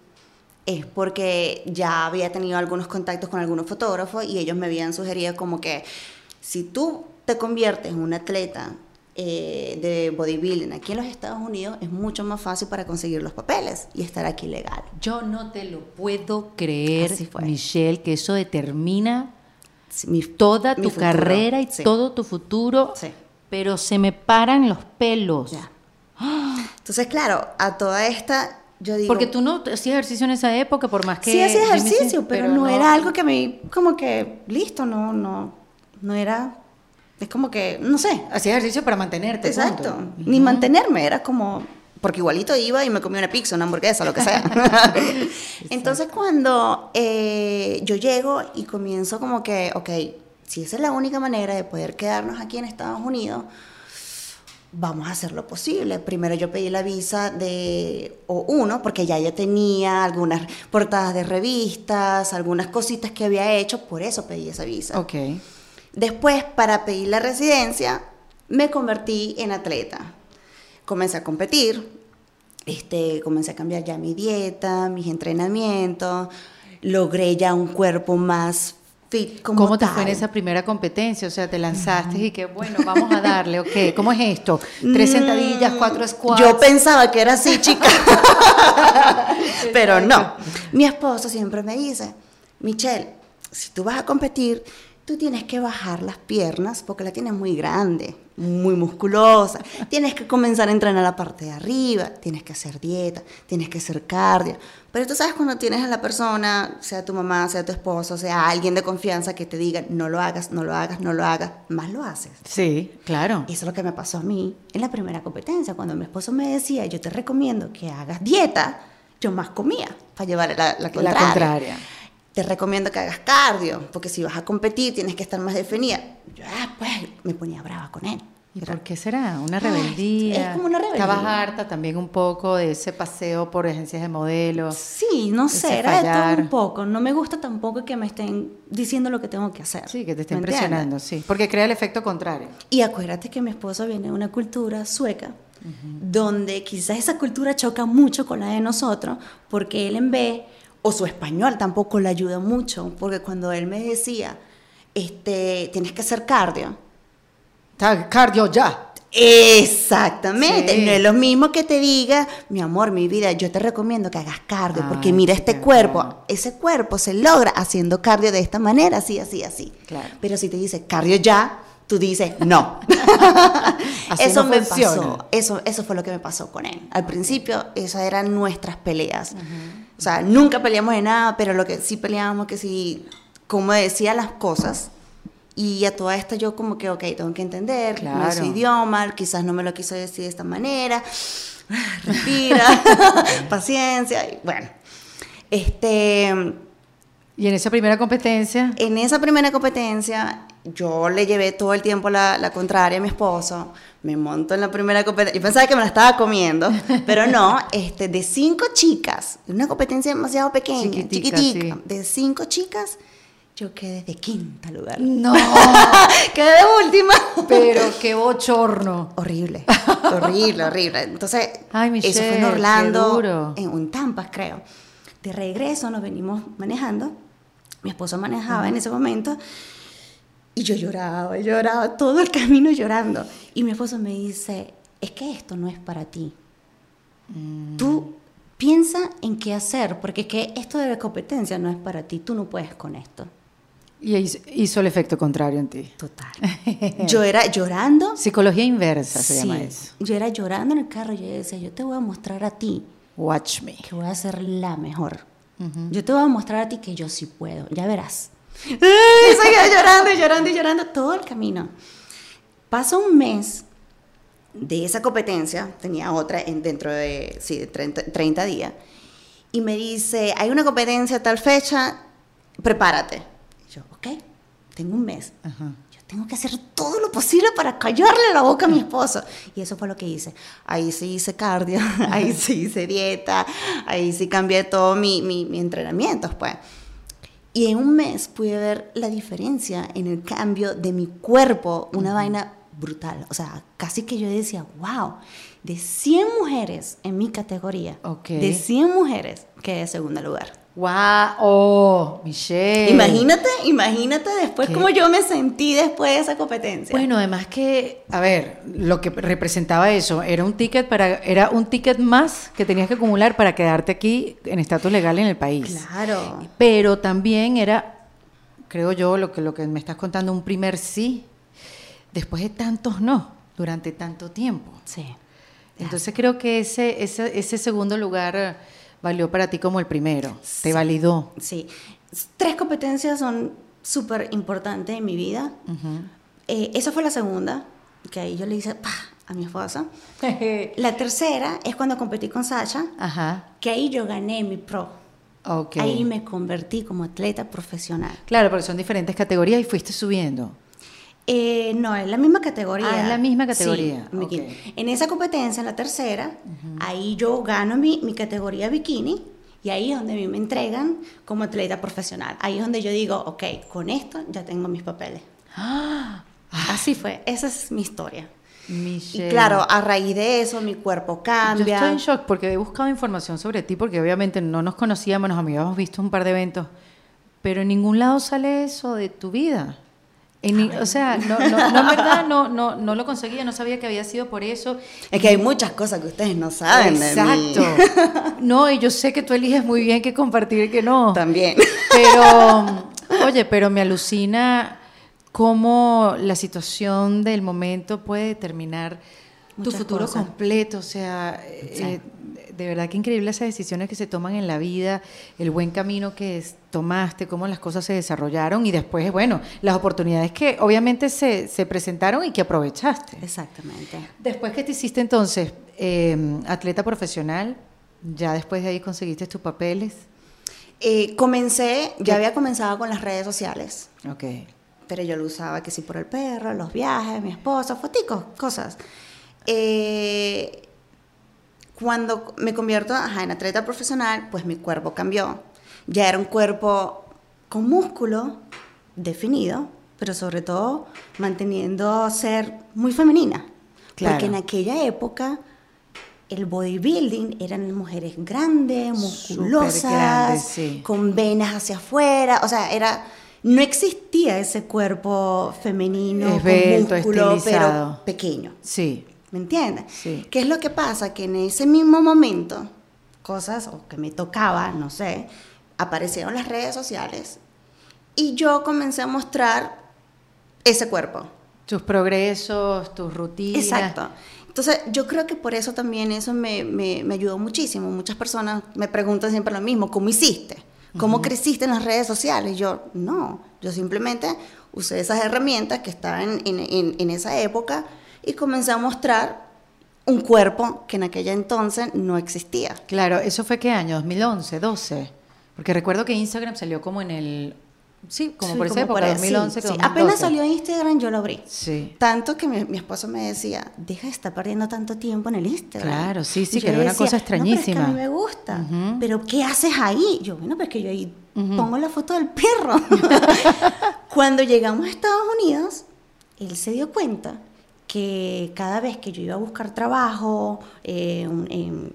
es porque ya había tenido algunos contactos con algunos fotógrafos y ellos me habían sugerido como que si tú te conviertes en un atleta eh, de bodybuilding aquí en los Estados Unidos es mucho más fácil para conseguir los papeles y estar aquí legal. Yo no te lo puedo creer. Michelle, que eso determina Sí, mi- toda mi tu futuro. carrera y Sí. todo tu futuro, Sí. pero se me paran los pelos. Ya. Entonces, claro, a toda esta yo digo Porque tú no hacías ejercicio en esa época, por más que... sí hacía ejercicio, pero, no, era algo que me, como que, listo, no, no, no era, es como que, no sé, Hacías ejercicio para mantenerte. exacto, punto. ni mantenerme, era como, porque igualito iba y me comía una pizza, una hamburguesa, lo que sea. [laughs] [laughs] Entonces cuando eh, yo llego y comienzo como que, ok, si esa es la única manera de poder quedarnos aquí en Estados Unidos, vamos a hacer lo posible. Primero yo pedí la visa de O1 porque ya yo tenía algunas portadas de revistas, algunas cositas que había hecho, por eso pedí esa visa. Ok. Después, para pedir la residencia, me convertí en atleta. Comencé a competir, este, comencé a cambiar ya mi dieta, mis entrenamientos, logré ya un cuerpo más fit como ¿Cómo te tal. fue en esa primera competencia? O sea, te lanzaste y que, bueno, vamos a darle, ok. ¿Cómo es esto? Tres sentadillas, cuatro squats. Mm, Yo pensaba que era así, chica. [laughs] Pero no. Mi esposo siempre me dice, Michelle, si tú vas a competir, tú tienes que bajar las piernas porque la tienes muy grande, muy musculosa. Tienes que comenzar a entrenar la parte de arriba, tienes que hacer dieta, tienes que hacer cardio. Pero tú sabes cuando tienes a la persona, sea tu mamá, sea tu esposo, sea alguien de confianza que te diga, no lo hagas, no lo hagas, no lo hagas, más lo haces. Sí, claro. Y eso es lo que me pasó a mí en la primera competencia. Cuando mi esposo me decía, yo te recomiendo que hagas dieta, yo más comía para llevar la, la contraria. contraria. Te recomiendo que hagas cardio, porque si vas a competir tienes que estar más definida. Yo, ah, pues, me ponía brava con él. ¿Y Era- por qué será? Una rebeldía. es como una rebeldía. Estabas harta también un poco de ese paseo por agencias de modelos. Sí, no sé, era de todo un poco. No me gusta tampoco que me estén diciendo lo que tengo que hacer. Sí, que te estén presionando, sí. Porque crea el efecto contrario. Y acuérdate que mi esposo viene de una cultura sueca, donde quizás esa cultura choca mucho con la de nosotros, porque él en vez, o su español tampoco le ayuda mucho, porque cuando él me decía, este, tienes que hacer cardio. Está cardio ya. Exactamente, Sí. no es lo mismo que te diga, mi amor, mi vida, yo te recomiendo que hagas cardio, Ay, porque mira este cuerpo, ese cuerpo se logra haciendo cardio de esta manera, así, así, así. Claro. Pero si te dice cardio ya, tú dices no. [laughs] [laughs] Eso no me funciona. pasó, eso, eso fue lo que me pasó con él. Al principio, esas eran nuestras peleas. O sea, nunca peleamos de nada, pero lo que sí peleábamos, que sí, como decía las cosas. Y a toda esta yo como que, ok, tengo que entender Claro. nuestro idioma, quizás no me lo quiso decir de esta manera. [sighs] Respira, [laughs] [laughs] paciencia, y bueno. Este, Y en esa primera competencia, en esa primera competencia, yo le llevé todo el tiempo la, la contraria a mi esposo. Me monto en la primera competencia. Yo pensaba que me la estaba comiendo, [laughs] pero no. Este, de cinco chicas, una competencia demasiado pequeña, Chiquitica, chiquitica, sí. de cinco chicas, yo quedé de quinta lugar. no, [laughs] quedé de última. pero qué bochorno. Horrible, [laughs] horrible, horrible. Entonces, Ay, eso fue Michelle, en Orlando, en un Tampa, creo. De regreso nos venimos manejando. Mi esposo manejaba en ese momento. Y yo lloraba, lloraba, todo el camino llorando. Y mi esposo me dice, es que esto no es para ti. Mm. Tú piensa en qué hacer, porque es que esto de la competencia no es para ti, tú no puedes con esto. Y hizo, el efecto contrario en ti. Total. [laughs] Yo era llorando. Psicología inversa se Sí, llama eso. Yo era llorando en el carro y yo decía, yo te voy a mostrar a ti Watch me. que voy a ser la mejor. Yo te voy a mostrar a ti que yo sí puedo, ya verás. [laughs] Y seguía [laughs] llorando y llorando y llorando todo el camino. Pasa un mes de esa competencia, tenía otra en, dentro de, sí, de 30, 30 días, y me dice, hay una competencia a tal fecha, prepárate. Yo, ok, tengo un mes. Yo tengo que hacer todo lo posible para callarle la boca a mi esposo. Y eso fue lo que hice. Ahí sí hice cardio, [laughs] ahí sí hice dieta, ahí sí cambié todo mi, mi, mi entrenamiento, pues. Y en un mes pude ver la diferencia en el cambio de mi cuerpo, una vaina brutal. O sea, casi que yo decía, wow, de 100 mujeres en mi categoría, de 100 mujeres, quedé en segundo lugar. Wow, oh, Michelle. Imagínate, imagínate después ¿Qué? cómo yo me sentí después de esa competencia. Bueno, además que, a ver, lo que representaba eso era un ticket para, era un ticket más que tenías que acumular para quedarte aquí en estatus legal en el país. claro. Pero también era, creo yo, lo que, lo que me estás contando, un primer sí, después de tantos no, durante tanto tiempo. Sí. Entonces creo que ese, ese, ese segundo lugar valió para ti como el primero, te validó. Sí. Tres competencias son súper importantes en mi vida. Eh, esa fue la segunda, que ahí yo le hice ¡pah! a mi esposa. [laughs] La tercera es cuando competí con Sasha, Ajá, que ahí yo gané mi pro. ok. Ahí me convertí como atleta profesional. Claro, porque son diferentes categorías y fuiste subiendo. Eh, no, es la misma categoría. Ah, es la misma Sí, categoría, ok. En esa competencia, en la tercera, ahí yo gano mi, mi categoría bikini y ahí es donde a mí me entregan como atleta profesional. Ahí es donde yo digo, ok, con esto ya tengo mis papeles. [gasps] Así fue, esa es mi historia. Michelle. Y claro, a raíz de eso mi cuerpo Yo cambia. estoy en shock porque he buscado información sobre ti, porque obviamente no nos conocíamos, nos habíamos visto un par de eventos, pero en ningún lado sale eso de tu vida. En o sea, no, no, no, en verdad no, no, no lo conseguía, no sabía que había sido por eso. Es que hay muchas cosas que ustedes no saben de mí. Exacto. No, y yo sé que tú eliges muy bien qué compartir y qué no. También. Pero, oye, pero me alucina cómo la situación del momento puede determinar tu futuro cosas. completo. O sea, eh, de verdad que increíble esas decisiones que se toman en la vida, el buen camino que es- tomaste, cómo las cosas se desarrollaron y después, bueno, las oportunidades que obviamente se, se presentaron y que aprovechaste. Exactamente. Después que te hiciste entonces eh, atleta profesional, ya después de ahí conseguiste tus papeles. Eh, comencé, ya había comenzado con las redes sociales. Ok. pero yo lo usaba que sí por el perro, los viajes, mi esposa, foticos, cosas. Eh, cuando me convierto ajá, en atleta profesional, pues mi cuerpo cambió. Ya era un cuerpo con músculo definido, pero sobre todo manteniendo ser muy femenina. Claro. Porque en aquella época el bodybuilding eran mujeres grandes, musculosas, sí. con venas hacia afuera, o sea, era no existía ese cuerpo femenino Esbelto, con músculo, estilizado. pero pequeño. Sí. ¿Me entiendes? Sí. ¿Qué es lo que pasa? Que en ese mismo momento, cosas o que me tocaba, no sé, aparecieron las redes sociales y yo comencé a mostrar ese cuerpo. Tus progresos, tus rutinas. Exacto. Entonces, yo creo que por eso también eso me, me- me ayudó muchísimo. Muchas personas me preguntan siempre lo mismo, ¿cómo hiciste? ¿Cómo creciste en las redes sociales? Y yo, no, yo simplemente usé esas herramientas que estaban en, en- en esa época y comencé a mostrar un cuerpo que en aquella entonces no existía. Claro, ¿eso fue qué año? ¿2011, 12? Porque recuerdo que Instagram salió como en el... Sí, como Sí, por esa época, por ahí, 2011, sí, sí. 2012. Apenas salió Instagram, yo lo abrí. Sí. Tanto que mi, mi esposo me decía, deja de estar perdiendo tanto tiempo en el Instagram. Claro, sí, sí, que era una decía, cosa "No, pero es que extrañísima". a mí me gusta. Pero ¿qué haces ahí? Yo, bueno, pues que yo ahí pongo la foto del perro. [laughs] Cuando llegamos a Estados Unidos, él se dio cuenta que cada vez que yo iba a buscar trabajo eh, en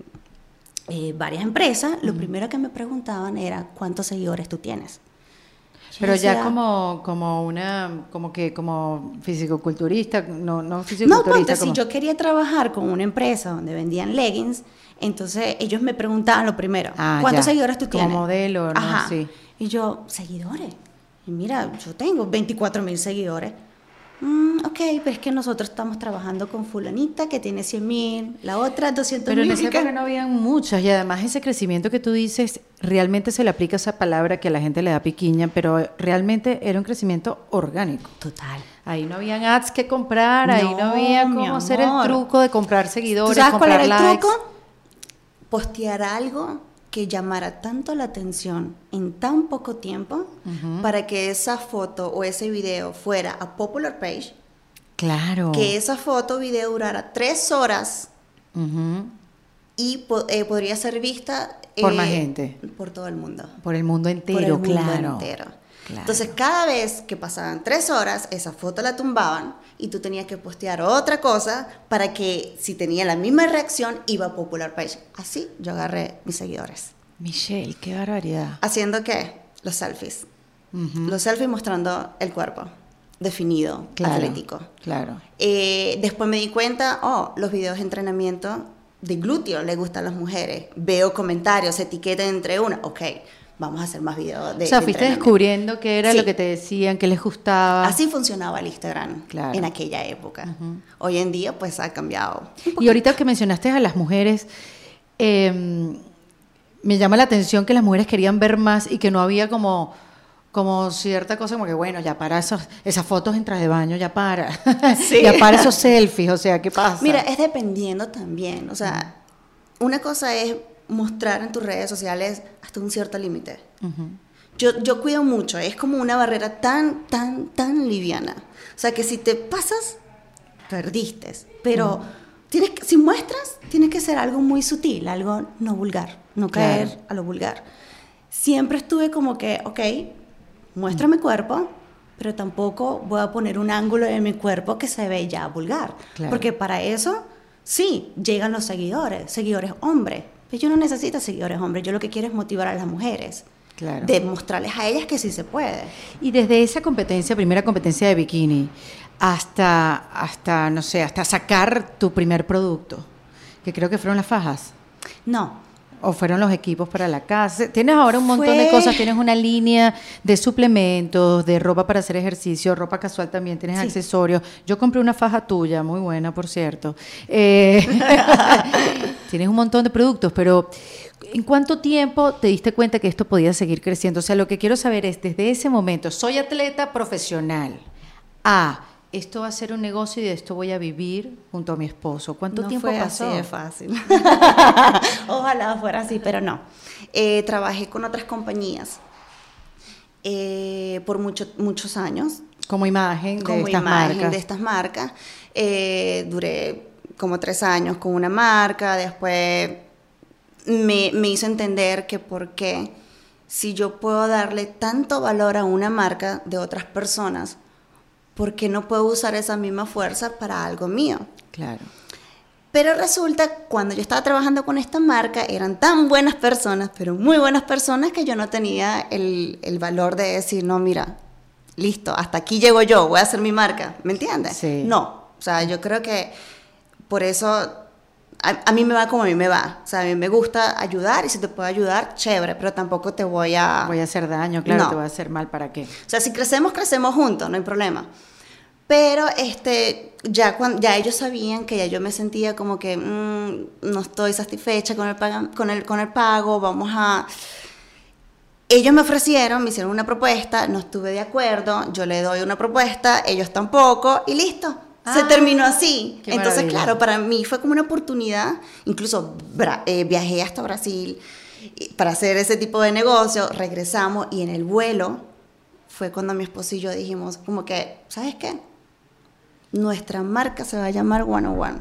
eh, varias empresas, lo primero que me preguntaban era cuántos seguidores tú tienes. Pero ya como, como una, como que, como fisicoculturista, no, no No, fisicoculturista. ponte, si como- yo quería trabajar con una empresa donde vendían leggings, entonces ellos me preguntaban lo primero, Ah, ¿cuántos ya. seguidores tú Como tienes? modelo, ¿no? Ajá. Sí. Y yo, seguidores. Y mira, yo tengo 24 mil seguidores. Mm, ok, pero es que nosotros estamos trabajando con fulanita que tiene 100 mil, la otra 200 Pero en mil. esa época no habían muchas y además ese crecimiento que tú dices, realmente se le aplica esa palabra que a la gente le da piquiña, pero realmente era un crecimiento orgánico. Total. Ahí no habían ads que comprar, ahí no había cómo hacer el truco de comprar ¿Tú seguidores, sabes cuál comprar era el likes. truco? Postear algo que llamara tanto la atención en tan poco tiempo para que esa foto o ese video fuera a popular page, Claro. que esa foto o video durara tres horas Ujú. y po- eh, podría ser vista Por eh, más gente. por todo el mundo. Por el mundo entero, por el mundo claro. entero. Claro. Entonces, cada vez que pasaban tres horas, esa foto la tumbaban y tú tenías que postear otra cosa para que si tenía la misma reacción, iba a Popular Page. Así yo agarré mis seguidores. Michelle, qué barbaridad. ¿Haciendo qué? Los selfies. Los selfies mostrando el cuerpo definido, Claro, atlético. Claro. Eh, después me di cuenta, oh, los videos de entrenamiento de glúteo le gustan a las mujeres. Veo comentarios, etiquetas entre una. Ok, vamos a hacer más videos de o sea, de fuiste descubriendo qué era Sí. lo que te decían, qué les gustaba. Así funcionaba el Instagram Claro. en aquella época. Hoy en día, pues ha cambiado. Y ahorita que mencionaste a las mujeres, eh, me llama la atención que las mujeres querían ver más y que no había como, como cierta cosa como que, bueno, ya para esos, esas fotos en traje de baño, ya para. [laughs] Sí. ya para esos selfies, o sea, ¿qué pasa? Mira, es dependiendo también. O sea, una cosa es mostrar en tus redes sociales hasta un cierto límite. yo, yo cuido mucho, es como una barrera tan, tan, tan liviana. O sea, que si te pasas, perdiste. Pero tienes que- si muestras, tiene que ser algo muy sutil, algo no vulgar, no caer Claro. a lo vulgar. Siempre estuve como que, ok, muestra mi cuerpo, pero tampoco voy a poner un ángulo de mi cuerpo que se ve ya vulgar. Claro. Porque para eso, sí, llegan los seguidores, seguidores hombres. Pero yo no necesito seguidores hombres, yo lo que quiero es motivar a las mujeres. Claro. Demostrarles a ellas que sí se puede. Y desde esa competencia, primera competencia de bikini, hasta, hasta, no sé, hasta sacar tu primer producto, que creo que fueron las fajas. No, ¿O fueron los equipos para la casa? Tienes ahora un montón de cosas. Tienes una línea de suplementos, de ropa para hacer ejercicio, ropa casual también. Tienes Sí. accesorios. Yo compré una faja tuya, muy buena, por cierto. Eh, [laughs] tienes un montón de productos, pero ¿en cuánto tiempo te diste cuenta que esto podía seguir creciendo? O sea, lo que quiero saber es, desde ese momento, soy atleta profesional. A, esto va a ser un negocio y de esto voy a vivir junto a mi esposo. ¿Cuánto no tiempo fue pasó? así de fácil. [laughs] Ojalá fuera así, pero no. Eh, trabajé con otras compañías eh, por mucho- muchos años Como imagen de como estas imagen marcas. de estas marcas. Eh, duré como tres años con una marca, después me, me hizo entender que por qué, si yo puedo darle tanto valor a una marca de otras personas, ¿por qué no puedo usar esa misma fuerza para algo mío? Claro. Pero resulta, cuando yo estaba trabajando con esta marca, eran tan buenas personas, pero muy buenas personas, que yo no tenía el, el valor de decir, no, mira, listo, hasta aquí llego yo, voy a hacer mi marca, ¿me entiendes? Sí. No, o sea, yo creo que por eso a, a mí me va como a mí me va. O sea, a mí me gusta ayudar y si te puedo ayudar, chévere, pero tampoco te voy a... Voy a hacer daño, claro, No. te voy a hacer mal, ¿para qué? O sea, si crecemos, crecemos juntos, no hay problema. Pero este, ya, cuando, ya ellos sabían que ya yo me sentía como que mm, no estoy satisfecha con el, paga- con, el, con el pago, vamos a... Ellos me ofrecieron, me hicieron una propuesta, no estuve de acuerdo, yo le doy una propuesta, ellos tampoco, y listo. Se Ah, terminó así. Entonces, maravilla. claro, para mí fue como una oportunidad. Incluso eh, viajé hasta Brasil para hacer ese tipo de negocio. Regresamos y en el vuelo fue cuando mi esposo y yo dijimos como que, ¿sabes qué? Nuestra marca se va a llamar One on One.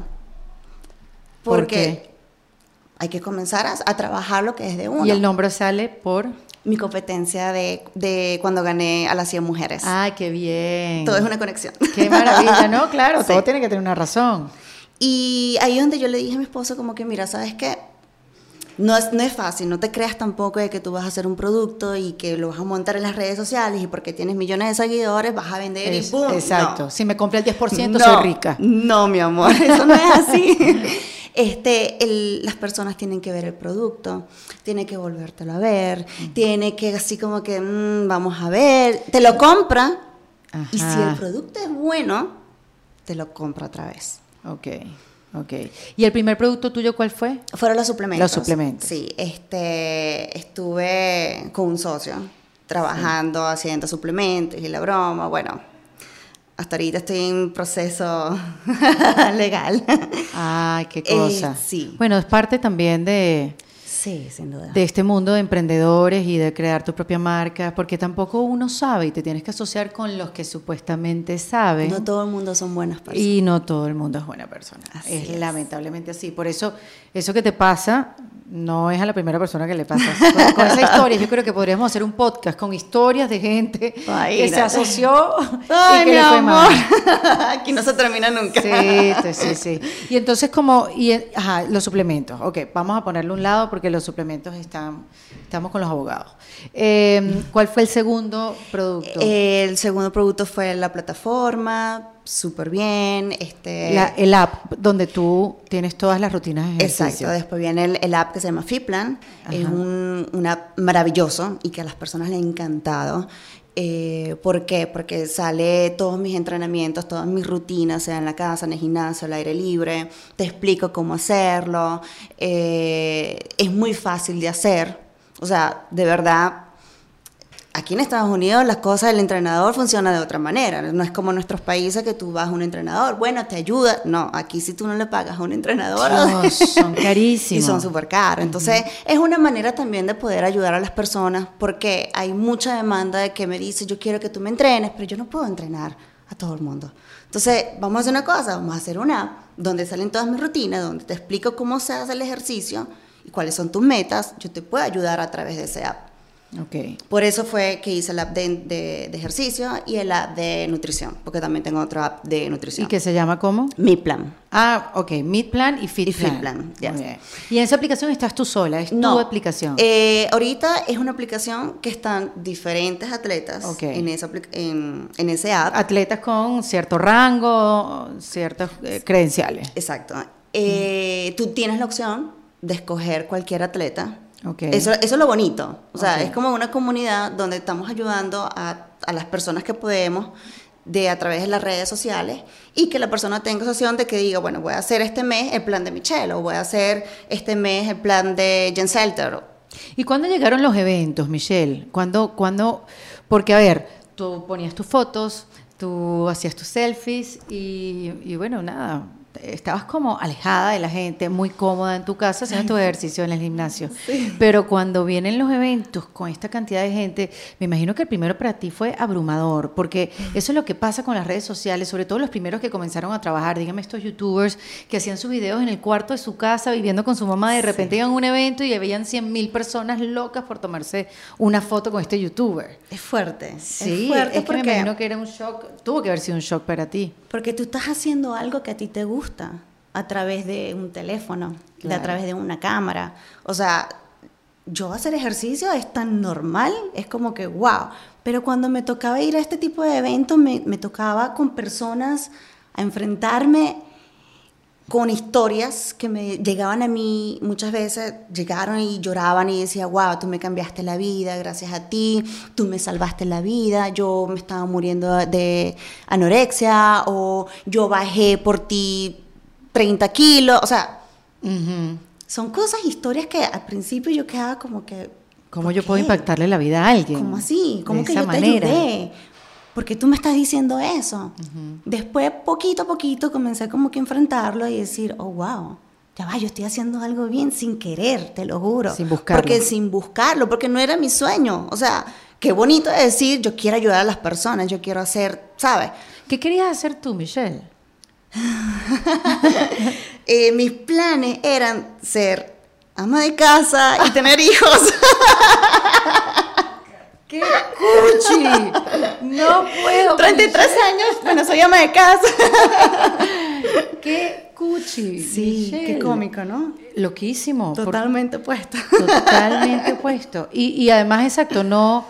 ¿Por Porque hay que comenzar a, a trabajar lo que es de uno. Y el nombre sale por... Mi competencia de, de cuando gané a las 100 mujeres. Ay, qué bien. Todo es una conexión. Qué maravilla, ¿no? [laughs] Claro, Sí. todo tiene que tener una razón. Y ahí es donde yo le dije a mi esposo como que, mira, ¿sabes qué? No es, no es fácil, no te creas tampoco de que tú vas a hacer un producto y que lo vas a montar en las redes sociales y porque tienes millones de seguidores vas a vender Es- y ¡pum! exacto. No. Si me compré el 10%, No, soy rica. No, mi amor, eso no es así. [laughs] Este, el- las personas tienen que ver el producto, tienen que volvértelo a ver, tiene que así como que, mm, vamos a ver, te lo compra y si el producto es bueno, te lo compra otra vez. Ok, ok. ¿Y el primer producto tuyo cuál fue? Fueron los suplementos. Los suplementos. Sí, este, estuve con un socio trabajando, haciendo suplementos y la broma, bueno, hasta ahorita estoy en proceso [laughs] legal. Ay, qué Eh, cosa. sí. Bueno, es parte también de, Sí, sin duda. de este mundo de emprendedores y de crear tu propia marca, porque tampoco uno sabe y te tienes que asociar con los que supuestamente saben. no todo el mundo son buenas personas. Y no todo el mundo es buena persona. Así es, es. lamentablemente así. Por eso, eso que te pasa no es a la primera persona que le pasa. Con, con esa [laughs] historia, yo creo que podríamos hacer un podcast con historias de gente Ay, que se asoció Ay, y que mi le fue amor. mal. [laughs] Aquí no se termina nunca. Sí, sí, sí, sí. Y entonces como, y, eh, ajá, los suplementos. Ok, vamos a ponerle un lado porque los suplementos están, estamos con los abogados. Eh, ¿Cuál fue el segundo producto? El segundo producto fue la plataforma, súper bien. Este, La- el app donde tú tienes todas las rutinas de ejercicio. Exacto, después viene el, el app que se llama Fitplan, es un, un app maravilloso y que a las personas les ha encantado. Eh, ¿Por qué? Porque sale todos mis entrenamientos, todas mis rutinas, sea en la casa, en el gimnasio, al aire libre, te explico cómo hacerlo, eh, es muy fácil de hacer, o sea, de verdad, Aquí en Estados Unidos las cosas del entrenador funcionan de otra manera. No es como en nuestros países que tú vas a un entrenador, bueno, te ayuda. No, aquí si tú no le pagas a un entrenador, son [laughs] y carísimos. son súper caros. Entonces, es una manera también de poder ayudar a las personas porque hay mucha demanda de que me dice, yo quiero que tú me entrenes, pero yo no puedo entrenar a todo el mundo. Entonces, vamos a hacer una cosa, vamos a hacer una app donde salen todas mis rutinas, donde te explico cómo se hace el ejercicio y cuáles son tus metas. Yo te puedo ayudar a través de ese app. Ok. Por eso fue que hice el app de, de- de ejercicio y el app de nutrición, porque también tengo otro app de nutrición. ¿Y que se llama cómo? Mi plan. Ah, ok, Meet Plan y Fit Y Plan. Fit Plan, Muy yes. bien. Y en esa aplicación estás tú sola, es tu aplicación. Eh, ahorita es una aplicación que están diferentes atletas Ok. en, esa, en, en ese app. Atletas con cierto rango, ciertas eh, credenciales. Exacto. Eh, Tú tienes la opción de escoger cualquier atleta. Ok. Eso, eso es lo bonito. O sea, Ok. es como una comunidad donde estamos ayudando a, a las personas que podemos de a través de las redes sociales y que la persona tenga opción de que diga, bueno, voy a hacer este mes el plan de Michelle o voy a hacer este mes el plan de Jen Selter. ¿Y cuándo llegaron los eventos, Michelle? ¿Cuándo, cuándo? Porque, a ver, tú ponías tus fotos, tú hacías tus selfies y, y bueno, nada, estabas como alejada de la gente, muy cómoda en tu casa haciendo tu ejercicio en el gimnasio. Pero cuando vienen los eventos con esta cantidad de gente, me imagino que el primero para ti fue abrumador, porque eso es lo que pasa con las redes sociales, sobre todo los primeros que comenzaron a trabajar, dígame estos youtubers que hacían sus videos en el cuarto de su casa viviendo con su mamá, de repente iban a un evento y veían 100 mil personas locas por tomarse una foto con este youtuber. Es fuerte. Sí, es fuerte es que me porque, imagino que era un shock, tuvo que haber sido un shock para ti. porque tú estás haciendo algo que a ti te gusta a través de un teléfono, de a través de una cámara. O sea, yo hacer ejercicio es tan normal, es como que, wow. Pero cuando me tocaba ir a este tipo de eventos, me, me tocaba con personas a enfrentarme con historias que me llegaban a mí muchas veces, llegaron y lloraban y decía, wow, tú me cambiaste la vida, gracias a ti, tú me salvaste la vida, yo me estaba muriendo de anorexia o yo bajé por ti 30 kilos, o sea, son cosas, historias que al principio yo quedaba como que... ¿Cómo ¿por yo puedo qué? impactarle la vida a alguien? ¿Cómo así? ¿Cómo de que esa yo manera? te ayudé? Porque tú me estás diciendo eso. Después, poquito a poquito, comencé como que a enfrentarlo y decir, oh, wow, ya va, yo estoy haciendo algo bien sin querer, te lo juro. Sin buscarlo. Porque sin buscarlo, porque no era mi sueño. O sea, qué bonito es decir, yo quiero ayudar a las personas, yo quiero hacer, ¿sabes? ¿Qué querías hacer tú, Michelle? [laughs] Eh, mis planes eran ser ama de casa y tener hijos. [laughs] ¡Qué cuchi! No puedo. 33 años, bueno, soy ama de casa. [laughs] ¡Qué cuchi! Sí, qué cómico, ¿no? Loquísimo. por- Totalmente opuesta. Totalmente [laughs] opuesto. Y, y además, exacto, no,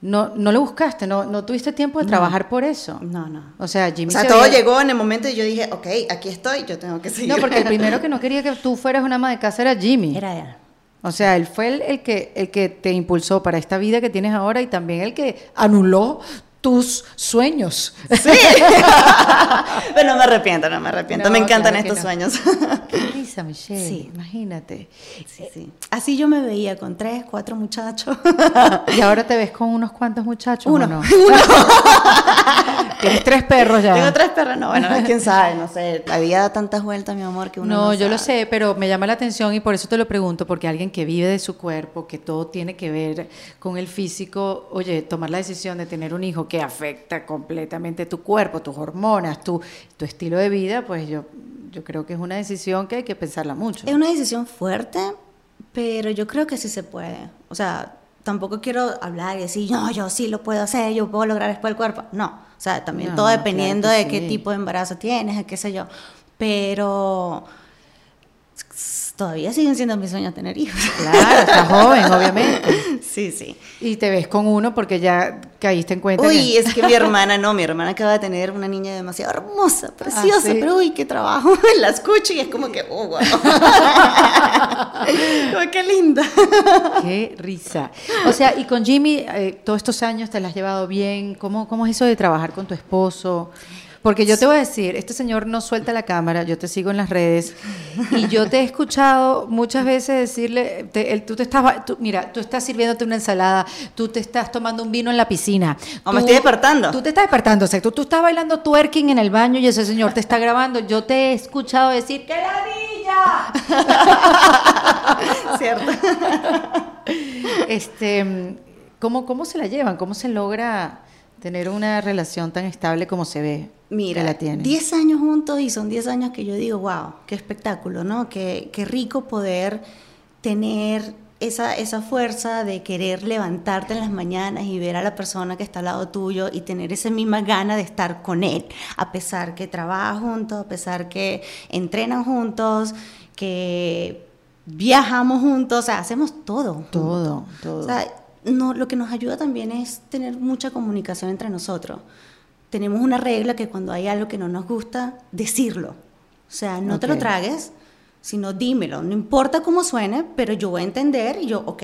no, no lo buscaste, no, no tuviste tiempo de trabajar por eso. No, no. O sea, Jimmy O sea, se todo llegó en el momento y yo dije, ok, aquí estoy, yo tengo que seguir. No, porque el primero que no quería que tú fueras una ama de casa era Jimmy. Era él. O sea, él fue el, el que, el que te impulsó para esta vida que tienes ahora y también el que anuló tus sueños. Sí. [laughs] Pero no me arrepiento, no me arrepiento. No, me encantan claro estos no. sueños. Qué risa, Michelle. Sí. Imagínate. Sí, sí. Así yo me veía con tres, cuatro muchachos. Y ahora te ves con unos cuantos muchachos. Uno. ¿o no? [laughs] [laughs] Tienes tres perros ya. Tengo tres perros, no, bueno, quién sabe, no sé. La vida da tantas vueltas, mi amor, que uno no No, yo lo sé, pero me llama la atención y por eso te lo pregunto, porque alguien que vive de su cuerpo, que todo tiene que ver con el físico, oye, tomar la decisión de tener un hijo que afecta completamente tu cuerpo, tus hormonas, tu, tu estilo de vida, pues yo, yo creo que es una decisión que hay que pensarla mucho. Es una decisión fuerte, pero yo creo que sí se puede. O sea, tampoco quiero hablar y decir, no, yo sí lo puedo hacer, yo puedo lograr después el cuerpo. No, o sea, también No, todo claro dependiendo que de qué sí. tipo de embarazo tienes, qué sé yo. Pero todavía siguen siendo mis sueños tener hijos. Claro, estás joven, [laughs] obviamente. sí, sí. Y te ves con uno porque ya caíste en cuenta. Uy, que- es que mi [laughs] hermana no, mi hermana acaba de tener una niña demasiado hermosa, preciosa, Ah, ¿sí? pero uy, qué trabajo. [laughs] La escucho y es como que, oh, wow. Uy, qué linda. Qué risa. O sea, y con Jimmy, eh, todos estos años te las has llevado bien. ¿Cómo, ¿Cómo es eso de trabajar con tu esposo? Porque yo te voy a decir, este señor no suelta la cámara, yo te sigo en las redes y yo te he escuchado muchas veces decirle, te- tú te estás, tú- mira, tú estás sirviéndote una ensalada, tú te estás tomando un vino en la piscina. O me tú- estoy despertando. Tú te estás despertando, o sea, tú, tú estás bailando twerking en el baño y ese señor te está grabando. Yo te he escuchado decir, ¡qué ladilla! [laughs] Cierto. Este, ¿cómo, ¿Cómo se la llevan? ¿Cómo se logra tener una relación tan estable como se ve Mira, que la tienen? 10 años juntos y son 10 años que yo digo, wow, qué espectáculo, ¿no? Qué, qué rico poder tener esa, esa fuerza de querer levantarte en las mañanas y ver a la persona que está al lado tuyo y tener esa misma gana de estar con él, a pesar que trabajan juntos, a pesar que entrenan juntos, que viajamos juntos, o sea, hacemos todo. Todo, todo. O sea, no, lo que nos ayuda también es tener mucha comunicación entre nosotros. Tenemos una regla que cuando hay algo que no nos gusta, decirlo. O sea, no te lo tragues, sino dímelo. No importa cómo suene, pero yo voy a entender y yo, ok,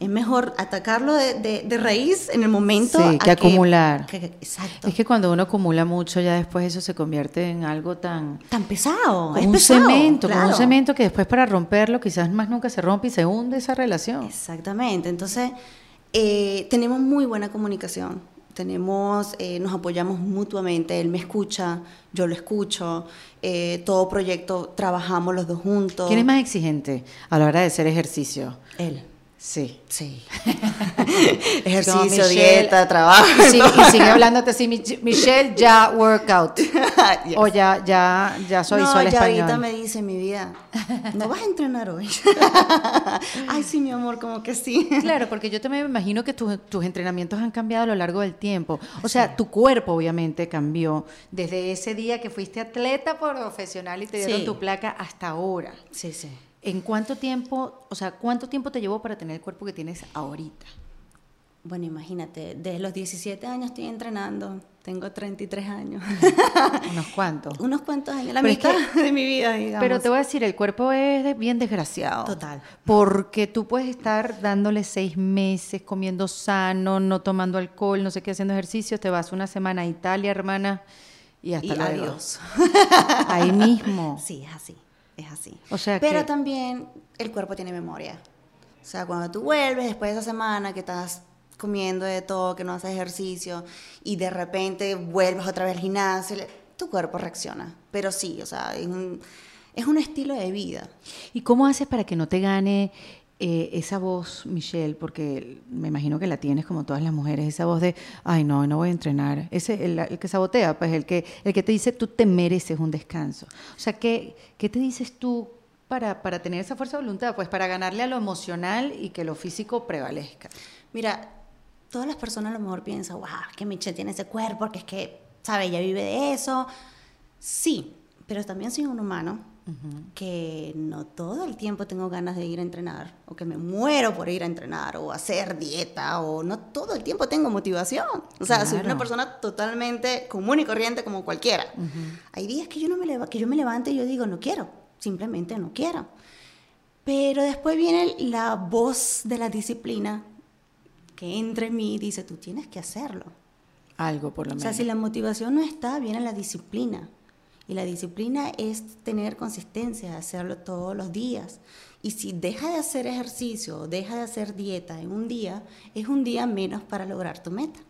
es mejor atacarlo de, de- de raíz en el momento. Sí, que acumular. que- que- exacto. Es que cuando uno acumula mucho, ya después eso se convierte en algo tan... Tan pesado, es un pesado. cemento, como un claro. cemento que después para romperlo quizás más nunca se rompe y se hunde esa relación. Exactamente. Entonces, eh, tenemos muy buena comunicación. Tenemos, eh, nos apoyamos mutuamente. Él me escucha, yo lo escucho. eh, todo proyecto trabajamos los dos juntos. ¿Quién es más exigente a la hora de hacer ejercicio? Él. Sí. Sí. [laughs] Ejercicio, Michelle- dieta, trabajo. Y sigue, y sigue hablándote así, "Mich- Michelle, ya workout. [laughs] Yes. O ya, ya, ya soy no, sol ya español. ahorita me dice mi vida, no vas a entrenar hoy. [laughs] Ay, sí, mi amor, como que sí. Claro, porque yo también me imagino que tus, tus entrenamientos han cambiado a lo largo del tiempo. O sea, tu cuerpo obviamente cambió desde ese día que fuiste atleta profesional y te dieron Sí. tu placa hasta ahora. Sí, sí. ¿En cuánto tiempo, o sea, cuánto tiempo te llevó para tener el cuerpo que tienes ahorita? Bueno, imagínate, desde los 17 años estoy entrenando, tengo 33 años. [laughs] Unos cuantos. Unos cuantos años, la Pero es mitad que- de mi vida, digamos. Pero te voy a decir, el cuerpo es bien desgraciado. Total. Porque tú puedes estar dándole seis meses, comiendo sano, no tomando alcohol, no sé qué, haciendo ejercicio, te vas una semana a Italia, hermana, y hasta Y luego. adiós. Ahí mismo. [laughs] Sí, es así, es así. O sea Pero que- también el cuerpo tiene memoria. O sea, cuando tú vuelves después de esa semana que estás comiendo de todo, que no haces ejercicio, y de repente vuelves otra vez al gimnasio, tu cuerpo reacciona. Pero sí, o sea, es un, es un estilo de vida. ¿Y cómo haces para que no te gane eh, esa voz, Michelle? Porque me imagino que la tienes como todas las mujeres, esa voz de, ay, no, no voy a entrenar. Ese, el, el que sabotea, pues el que, el que te dice, tú te mereces un descanso. O sea, ¿qué, qué te dices tú para, para tener esa fuerza de voluntad? Pues para ganarle a lo emocional y que lo físico prevalezca. Mira, todas las personas a lo mejor piensan, wow, es que Michelle tiene ese cuerpo, porque es que, ¿sabe? Ella vive de eso. Sí, pero también soy un humano que no todo el tiempo tengo ganas de ir a entrenar, o que me muero por ir a entrenar, o hacer dieta, o no todo el tiempo tengo motivación. O sea, soy una persona totalmente común y corriente como cualquiera. Hay días que yo, no me que yo me levanto y yo digo, no quiero, simplemente no quiero. Pero después viene la voz de la disciplina que entra en mí y dice, tú tienes que hacerlo. Algo, por lo O menos. sea, si la motivación no está, viene la disciplina. Y la disciplina es tener consistencia, hacerlo todos los días. Y si deja de hacer ejercicio, deja de hacer dieta en un día, es un día menos para lograr tu meta.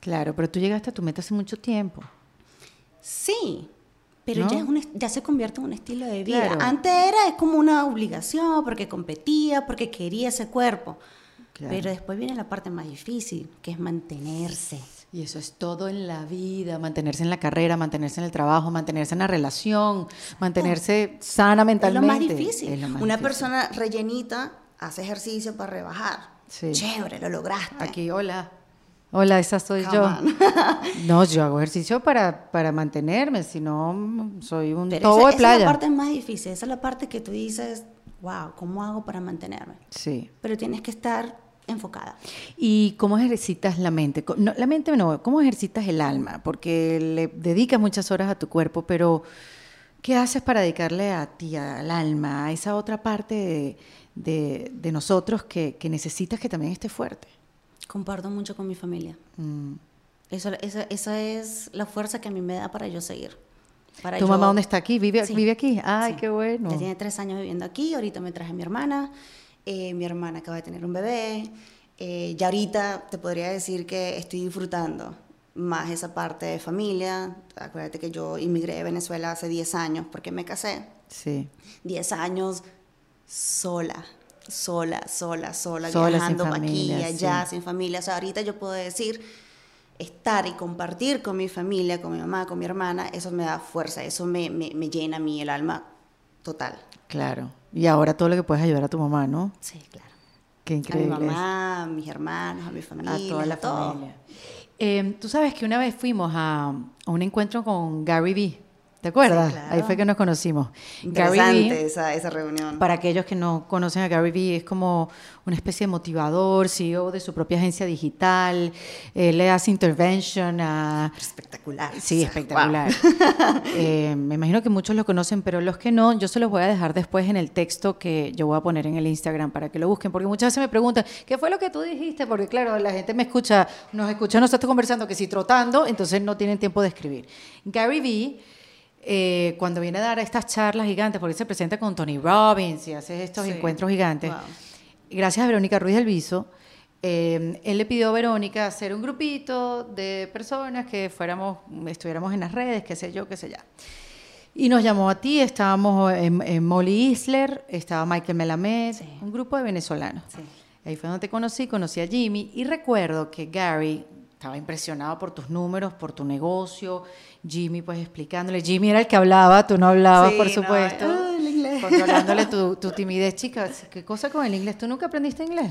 Claro, pero tú llegaste a tu meta hace mucho tiempo. Sí, pero ¿No? ya, es un, ya se convierte en un estilo de vida. Claro. Antes era como una obligación, porque competía, porque quería ese cuerpo. Claro. Pero después viene la parte más difícil, que es mantenerse. Y eso es todo en la vida, mantenerse en la carrera, mantenerse en el trabajo, mantenerse en la relación, mantenerse sana Es lo mentalmente. más difícil. Lo más Una difícil. persona rellenita hace ejercicio para rebajar. Sí. Chévere, lo lograste. Aquí, hola. Hola, esa soy Come yo. [laughs] No, yo hago ejercicio para, para mantenerme, si no, soy un Pero esa, de esa es la playa. parte más difícil. Esa es la parte que tú dices, wow, ¿cómo hago para mantenerme? Sí. Pero tienes que estar enfocada. ¿Y cómo ejercitas la mente? No, la mente no, ¿cómo ejercitas el alma? Porque le dedicas muchas horas a tu cuerpo, pero ¿qué haces para dedicarle a ti, al alma, a esa otra parte de, de- de nosotros que, que necesitas que también esté fuerte? Comparto mucho con mi familia. Mm. Eso, esa, esa es la fuerza que a mí me da para yo seguir. Para ¿Tu yo- mamá dónde está aquí? ¿Vive, Sí. vive aquí? Ay, Sí. qué bueno. Ya tiene tres años viviendo aquí, ahorita me traje a mi hermana, eh, mi hermana acaba de tener un bebé, eh, ya ahorita te podría decir que estoy disfrutando más esa parte de familia. Acuérdate que yo inmigré de Venezuela hace 10 años porque me casé. Sí. 10 años sola, sola, sola, sola, Sola, viajando pa' familia, aquí, allá, sí. sin familia. O sea, ahorita yo puedo decir, estar y compartir con mi familia, con mi mamá, con mi hermana, eso me da fuerza, eso me, me, me llena a mí el alma total. Claro. Y ahora todo lo que puedes ayudar a tu mamá, ¿no? Sí, claro. Qué A mi increíble. mamá, a mis hermanos, a mi familia, a toda la todo. familia. Eh, Tú sabes que una vez fuimos a, a un encuentro con Gary Vee. ¿Te acuerdas? Sí, claro. Ahí fue que nos conocimos. Gary esa, esa reunión. para aquellos que no conocen a Gary Vee, es como una especie de motivador, CEO de su propia agencia digital. Él le hace intervention a, Espectacular. Sí, espectacular. [laughs] Eh, me imagino que muchos lo conocen, pero los que no, yo se los voy a dejar después en el texto que yo voy a poner en el Instagram para que lo busquen, porque muchas veces me preguntan, ¿qué fue lo que tú dijiste? Porque claro, la gente me escucha, nos escucha nosotros conversando, que si trotando, entonces no tienen tiempo de escribir. Gary Vee, eh, cuando viene a dar estas charlas gigantes, porque se presenta con Tony Robbins y hace estos Sí. encuentros gigantes, Wow. gracias a Verónica Ruiz del Viso, eh, él le pidió a Verónica hacer un grupito de personas que fuéramos, estuviéramos en las redes, qué sé yo, qué sé ya. Y nos llamó a ti, estábamos en, en Molly Isler, estaba Michael Melamed, Sí. un grupo de venezolanos. Sí. Ahí fue donde te conocí, conocí a Jimmy y recuerdo que Gary estaba impresionado por tus números, por tu negocio, Jimmy pues explicándole, Jimmy era el que hablaba, tú no hablabas, Sí, por no, supuesto, ah, el inglés. controlándole tu, tu timidez, chica, ¿qué cosa con el inglés? ¿Tú nunca aprendiste inglés?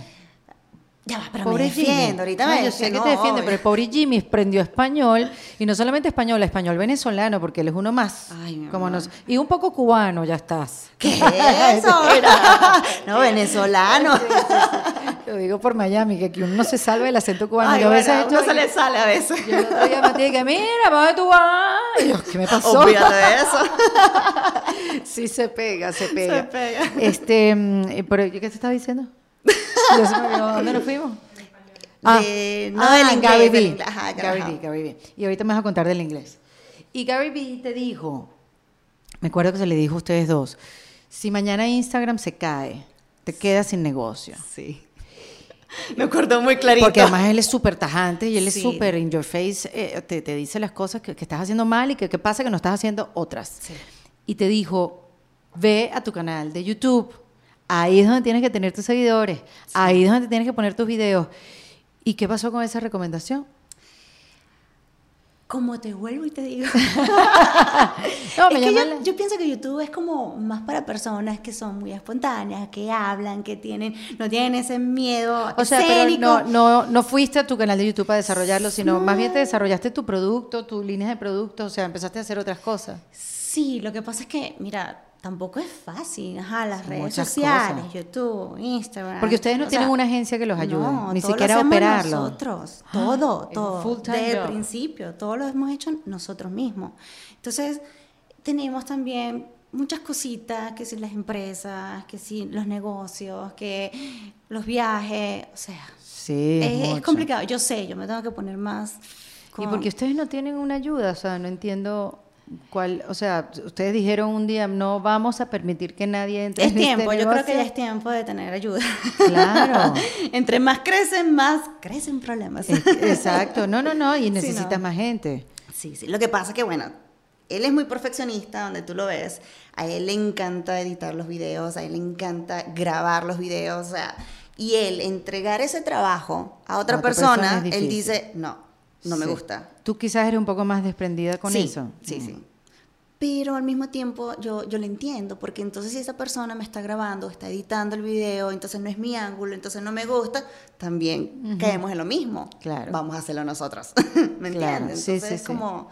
Ya va, pero Pobre me defiendo, Jimmy. ahorita No, me yo sé que defiendo, te defiende, obvio. pero el pobre Jimmy aprendió español, y no solamente español, español venezolano, porque él es uno más. Ay, como nos, y un poco cubano, ya estás. ¿Qué es eso? [laughs] no, venezolano. Lo digo por Miami, que aquí uno no se salva del acento cubano. Ay, Yo a veces bueno, uno se le sale a veces. Yo el otro día me dije que mira, ¿para dónde tú vas? Y yo, ¿qué me pasó? Olvídate de eso. [laughs] Sí se pega, se pega. Se pega. Este, mm, pero ¿yo qué te estaba diciendo? [laughs] Yo se me olvidó, ¿Dónde nos fuimos? De- no del inglés, Gary del inglés, ajá, Gary. Vee, Gary Vee. Y ahorita me vas a contar del inglés. Y Gary Vee te dijo, me acuerdo que se le dijo a ustedes dos, si mañana Instagram se cae, te quedas sin negocio. Sí. [laughs] Me acuerdo muy clarito. Porque además él es súper tajante y él es súper in your face, eh, te, te dice las cosas que, que estás haciendo mal y que qué pasa que no estás haciendo otras. Y te dijo, ve a tu canal de YouTube, ahí es donde tienes que tener tus seguidores, ahí es donde tienes que poner tus videos. ¿Y qué pasó con esa recomendación? Como te vuelvo y te digo. [laughs] No, Es que yo, la- yo pienso que YouTube es como más para personas que son muy espontáneas, que hablan, que tienen, no tienen ese miedo O sea, pero no, no, no fuiste a tu canal de YouTube a desarrollarlo, sino más bien te desarrollaste tu producto, tus líneas de producto, o sea, empezaste a hacer otras cosas. Sí, lo que pasa es que, mira, tampoco es fácil. Ajá, las redes Muchas sociales, cosas. YouTube, Instagram. Porque ustedes no tienen sea, una agencia que los ayude, no, ni todo lo siquiera hacemos operarlo. Nosotros, [gasps] todo, un todo. Desde el principio, todo lo hemos hecho nosotros mismos. Entonces, tenemos también muchas cositas, que si las empresas, que si los negocios, que los viajes, o sea, Sí, es es, es mucho. complicado. Yo sé, yo me tengo que poner más. ¿Y con- porque ustedes no tienen una ayuda? O sea, no entiendo cuál, o sea, ustedes dijeron un día, no vamos a permitir que nadie entre Es en este tiempo, yo creo que ya negocio". es tiempo de tener ayuda. Claro. [laughs] Entre más crecen, más crecen problemas. Es- Exacto, no, no, no, y [laughs] Sí, necesitas no. más gente. Sí, sí. Lo que pasa que, bueno, él es muy perfeccionista, donde tú lo ves. A él le encanta editar los videos, a él le encanta grabar los videos, o sea, y él entregar ese trabajo a otra, A otra persona persona, es él dice, no, no me gusta. Tú quizás eres un poco más desprendida con sí, eso. Sí, Mm. sí. Pero al mismo tiempo yo, yo lo entiendo, porque entonces si esa persona me está grabando, está editando el video, entonces no es mi ángulo, entonces no me gusta, también caemos en lo mismo. Claro. Vamos a hacerlo nosotros. [laughs] ¿Me Claro, entiendes? sí, Entonces es como...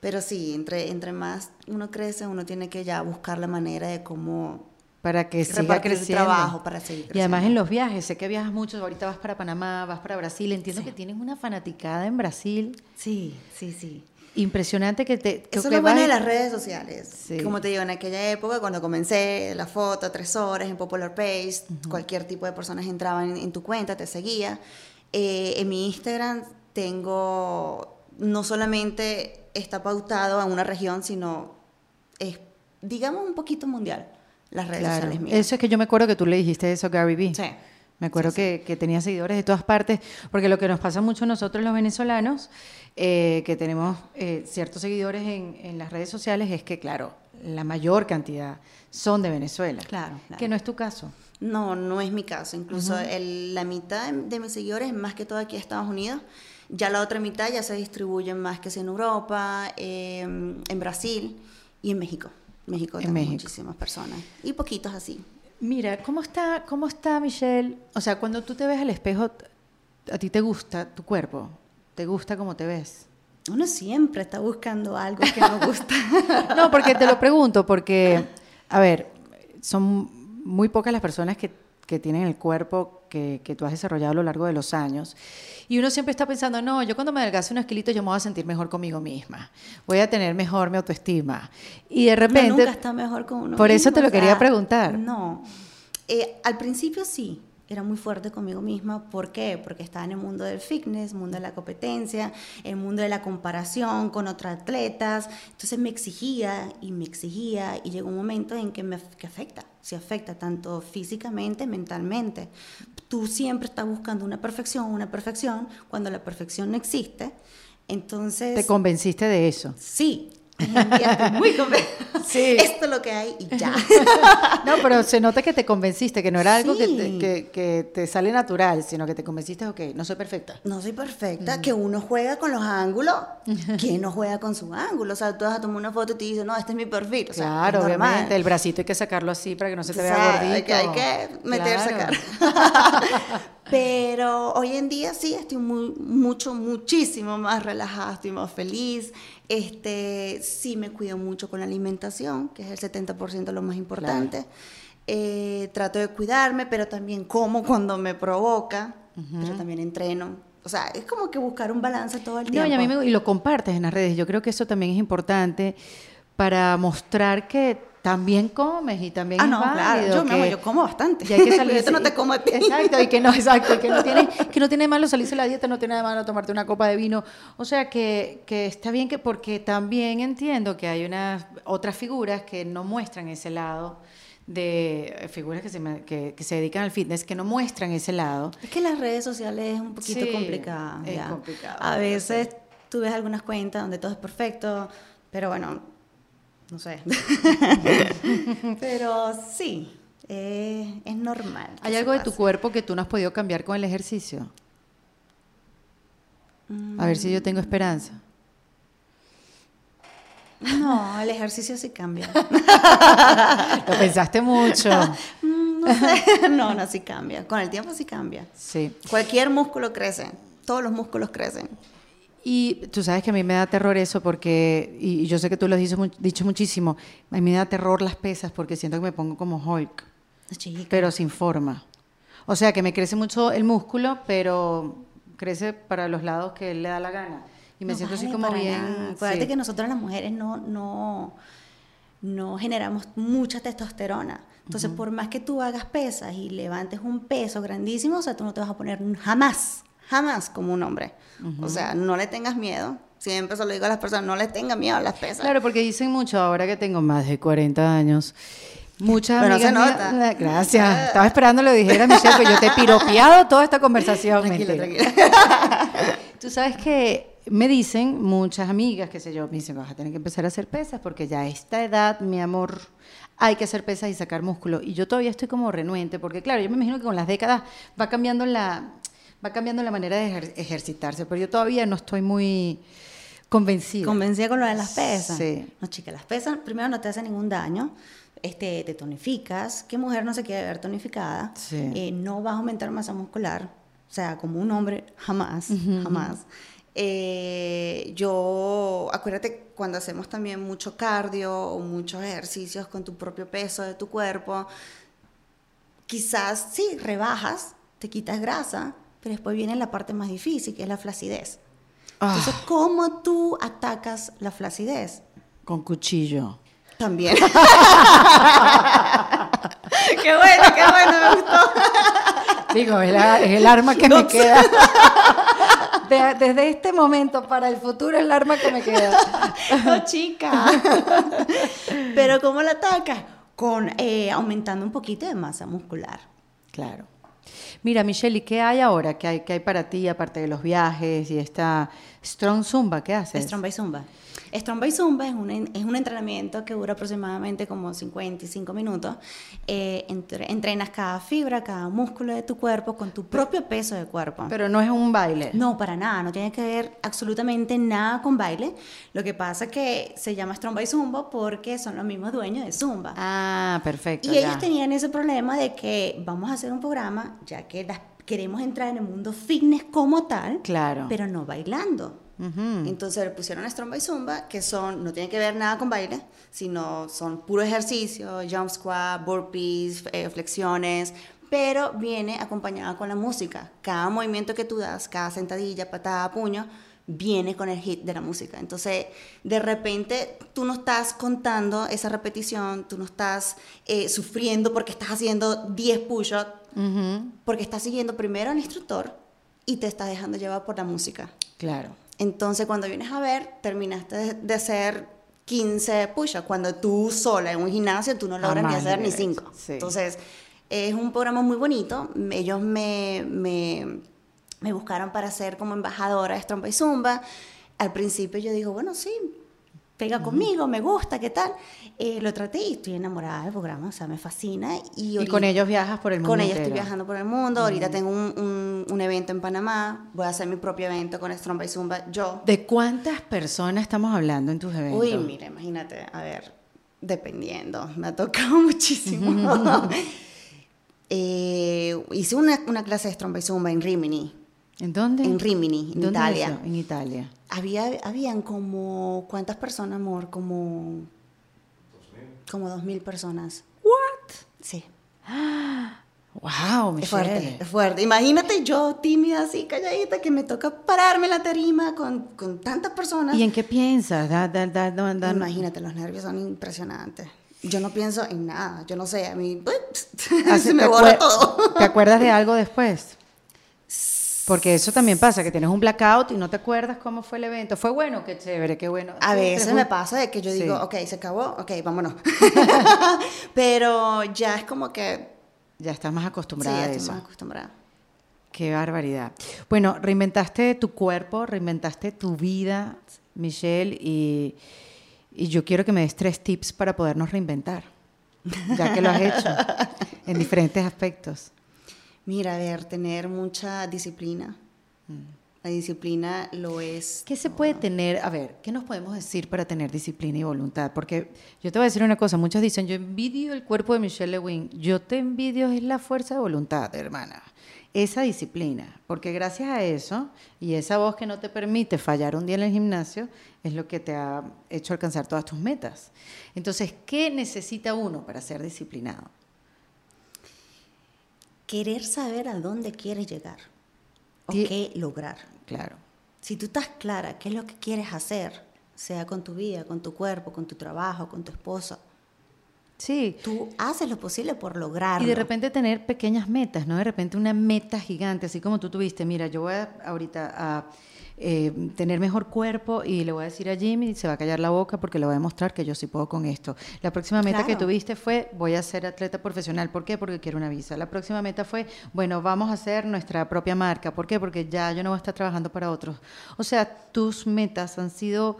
Pero sí, entre, entre más uno crece, uno tiene que ya buscar la manera de cómo Para que siga repartir creciendo. trabajo para seguir Y además en creciendo. los viajes, sé que viajas mucho, ahorita vas para Panamá, vas para Brasil, entiendo que tienes una fanaticada en Brasil. Sí, sí, sí. Impresionante que te... que- Eso es que lo bueno de las redes sociales. Sí. Como te digo, en aquella época, cuando comencé la foto, tres horas en Popular Page, cualquier tipo de personas entraban en, en tu cuenta, te seguía. Eh, en mi Instagram tengo, no solamente está pautado a una región, sino es, digamos, un poquito mundial, las redes Claro. sociales mías. Eso es que yo me acuerdo que tú le dijiste eso a Gary Vee. Sí. Me acuerdo que, que tenía seguidores de todas partes, porque lo que nos pasa mucho a nosotros los venezolanos, eh, que tenemos eh, ciertos seguidores en, en las redes sociales, es que, claro, la mayor cantidad son de Venezuela. Claro, claro. Que no es tu caso. No, no es mi caso. Incluso el- la mitad de, de mis seguidores, más que todo aquí en Estados Unidos, ya la otra mitad ya se distribuyen más que en Europa, eh, en Brasil y en México. México En México. muchísimas personas. Y poquitos así. Mira, ¿cómo está, ¿cómo está Michelle? O sea, cuando tú te ves al espejo, ¿a ti te gusta tu cuerpo? ¿Te gusta cómo te ves? Uno siempre está buscando algo que no gusta. [laughs] No, porque te lo pregunto, porque, a ver, son muy pocas las personas que, que tienen el cuerpo que, que tú has desarrollado a lo largo de los años. Y uno siempre está pensando, no, yo cuando me adelgace unos kilitos yo me voy a sentir mejor conmigo misma, voy a tener mejor mi autoestima. Y de repente... nunca está mejor con uno Por eso te lo quería sea, preguntar. No. Eh, al principio sí, era muy fuerte conmigo misma. ¿Por qué? Porque estaba en el mundo del fitness, mundo de la competencia, el mundo de la comparación con otros atletas. Entonces me exigía y me exigía y llegó un momento en que me que afecta, se afecta tanto físicamente, mentalmente. Tú siempre estás buscando una perfección, una perfección, cuando la perfección no existe. Entonces... Te convenciste de eso. Sí, muy [laughs] convencida. Sí. Esto es lo que hay y ya. [laughs] No, pero se nota que te convenciste, que no era algo que te, que, que te sale natural, sino que te convenciste, ok, no soy perfecta. No soy perfecta, que uno juega con los ángulos, [laughs] ¿quién no juega con su ángulo? O sea, tú vas a tomar una foto y te dices, no, este es mi perfil. O sea, claro, obviamente, el bracito hay que sacarlo así para que no se te O vea gordito. hay que, hay que meter, Claro. sacar. Pero hoy en día sí estoy muy, mucho, muchísimo más relajada, estoy más feliz. Este, sí me cuido mucho con la alimentación, que es el 70% lo más importante. Eh, trato de cuidarme, pero también como cuando me provoca, pero también entreno. O sea, es como que buscar un balance todo el No, tiempo. y, a mí me- y lo compartes en las redes. Yo creo que eso también es importante para mostrar que también comes y también Ah, es no, claro. Yo, que- yo como bastante. Y hay que [laughs] salir. No te como a ti. Exacto, y que no, [laughs] exacto, y que no tiene, que no tiene malo salirse de la dieta, no tiene de malo tomarte una copa de vino. O sea que, que está bien que, porque también entiendo que hay unas otras figuras que no muestran ese lado de eh, figuras que se, me- que, que se dedican al fitness que no muestran ese lado. Es que las redes sociales es un poquito Sí, complicado. es complicado, A veces tú ves algunas cuentas donde todo es perfecto, pero bueno, no sé. [laughs] pero sí, eh, es normal. ¿Hay algo de tu cuerpo que tú no has podido cambiar con el ejercicio? A ver si yo tengo esperanza. No, el ejercicio sí cambia. [laughs] Lo pensaste mucho. [laughs] Mm, no sé. No, no, sí cambia. Con el tiempo sí cambia. Sí. Cualquier músculo crece. Todos los músculos crecen. Y tú sabes que a mí me da terror eso porque, y yo sé que tú lo has dicho, dicho muchísimo, a mí me da terror las pesas porque siento que me pongo como Hulk, Chica. pero sin forma. O sea, que me crece mucho el músculo, pero crece para los lados que él le da la gana. Y me No siento así vale como para bien... Acuérdate sí. que nosotros las mujeres no, no, no generamos mucha testosterona. Entonces, por más que tú hagas pesas y levantes un peso grandísimo, o sea, tú no te vas a poner jamás, jamás como un hombre. O sea, no le tengas miedo. Siempre se lo digo a las personas, no le tengan miedo a las pesas. Claro, porque dicen mucho, ahora que tengo más de 40 años, muchas Pero amigas se mías- nota. Gracias. Estaba esperando lo dijera Michelle, pero yo te he piropeado toda esta conversación. Tranquila, mentira. tranquila. [laughs] Tú sabes que me dicen muchas amigas, qué sé yo, me dicen, vas a tener que empezar a hacer pesas porque ya a esta edad, mi amor, hay que hacer pesas y sacar músculo. Y yo todavía estoy como renuente, porque claro, yo me imagino que con las décadas va cambiando la, va cambiando la manera de ejer- ejercitarse, pero yo todavía no estoy muy convencida. Convencida con lo de las pesas. Sí. No, chica, las pesas primero no te hacen ningún daño. Este, te tonificas. ¿Qué mujer no se quiere ver tonificada? Sí. Eh, no vas a aumentar masa muscular. O sea, como un hombre, jamás, jamás. Eh, yo, acuérdate, cuando hacemos también mucho cardio o muchos ejercicios con tu propio peso de tu cuerpo, quizás sí, rebajas, te quitas grasa, pero después viene la parte más difícil, que es la flacidez. Entonces, ¿cómo tú atacas la flacidez? Con cuchillo. También. [laughs] qué bueno, qué bueno, me gustó. Digo, es, la- es el arma que me queda. [laughs] De- desde este momento para el futuro es el arma que me queda. [laughs] No, chica. Pero ¿cómo la atacas? Con eh, aumentando un poquito de masa muscular. Claro. Mira, Michelle, ¿y qué hay ahora? ¿Qué hay, qué hay para ti, aparte de los viajes y esta Strong Zumba? ¿Qué haces? Strong by Zumba. Strong by Zumba es un, es un entrenamiento que dura aproximadamente como 55 minutos. Eh, entre- entrenas cada fibra, cada músculo de tu cuerpo con tu propio peso de cuerpo. Pero no es un baile. No, para nada, no tiene que ver absolutamente nada con baile. Lo que pasa es que se llama Strong by Zumba porque son los mismos dueños de Zumba. Ah, perfecto. y ya. ellos tenían ese problema de que vamos a hacer un programa, ya que las- queremos entrar en el mundo fitness como tal, Claro. pero no bailando. Entonces le pusieron a Strong by Zumba, que son, no tiene que ver nada con baile, sino son puro ejercicio, jump squat, burpees, eh, flexiones, pero viene acompañada con la música. Cada movimiento que tú das, cada sentadilla, patada, puño, viene con el hit de la música. Entonces, de repente, tú no estás contando esa repetición, tú no estás eh, sufriendo porque estás haciendo 10 push-ups, porque estás siguiendo primero al instructor y te estás dejando llevar por la música. Claro. Entonces, cuando vienes a ver, terminaste de, hacer 15 push-ups, cuando tú sola en un gimnasio, tú no logras ni hacer ni logras, 5. sí. Entonces, es un programa muy bonito. Ellos me, me, me buscaron para ser como embajadora de Strong by Zumba. Al principio yo digo, bueno, sí, pega conmigo, me gusta, ¿qué tal? Eh, lo traté y estoy enamorada del programa, o sea, me fascina. Y, Y con ellos viajas por el mundo con ellos estoy viajando por el mundo. Ahorita tengo un, un- un evento en Panamá. Voy a hacer mi propio evento con Strong by Zumba. Yo. ¿De cuántas personas estamos hablando en tus eventos? Uy, mira, imagínate. A ver, dependiendo. Me ha tocado [laughs] muchísimo. [laughs] Eh, hice una, una clase de Strong by Zumba en Rimini. ¿En dónde? En Rimini, en ¿Dónde Italia. eso? En Italia. Había, habían como, ¿cuántas personas, amor? Como... Como dos mil personas. ¿What? Sí. Wow, Es fuerte, es fuerte. Imagínate yo, tímida, así, calladita, que me toca pararme en la tarima con, con tantas personas. ¿Y en qué piensas? Da- da- da- da- da- Imagínate, los nervios son impresionantes. Yo no pienso en nada, yo no sé, a mí [laughs] se ¿te me borra todo. ¿Te acuerdas de algo después? Porque eso también pasa, que tienes un blackout y no te acuerdas cómo fue el evento. Fue bueno, qué chévere, qué bueno. A veces me pasa de que yo digo, Sí. ok, se acabó, ok, vámonos. [laughs] Pero ya es como que, Ya estás más sí, acostumbrada ya a eso. más acostumbrada. Qué barbaridad. Bueno, reinventaste tu cuerpo, reinventaste tu vida, Michelle, y, y yo quiero que me des tres tips para podernos reinventar, ya que lo has hecho en diferentes aspectos. Mira, a ver, tener mucha disciplina. La disciplina lo es. ¿Qué se puede tener? A ver, ¿qué nos podemos decir para tener disciplina y voluntad? Porque yo te voy a decir una cosa, muchos dicen, yo envidio el cuerpo de Michelle Lewin, yo te envidio es la fuerza de voluntad, hermana. Esa disciplina, porque gracias a eso y esa voz que no te permite fallar un día en el gimnasio es lo que te ha hecho alcanzar todas tus metas. Entonces, ¿qué necesita uno para ser disciplinado? Querer saber a dónde quieres llegar o qué lograr. Claro. Si tú estás clara qué es lo que quieres hacer, sea con tu vida, con tu cuerpo, con tu trabajo, con tu esposa, Sí, tú haces lo posible por lograrlo. Y de repente tener pequeñas metas, ¿no? De repente una meta gigante, así como tú tuviste, mira, yo voy a, ahorita a eh, tener mejor cuerpo y le voy a decir a Jimmy, se va a callar la boca porque le voy a demostrar que yo sí puedo con esto. La próxima meta que Claro. tuviste fue, voy a ser atleta profesional. ¿Por qué? Porque quiero una visa. La próxima meta fue, bueno, vamos a hacer nuestra propia marca. ¿Por qué? Porque ya yo no voy a estar trabajando para otros. O sea, tus metas han sido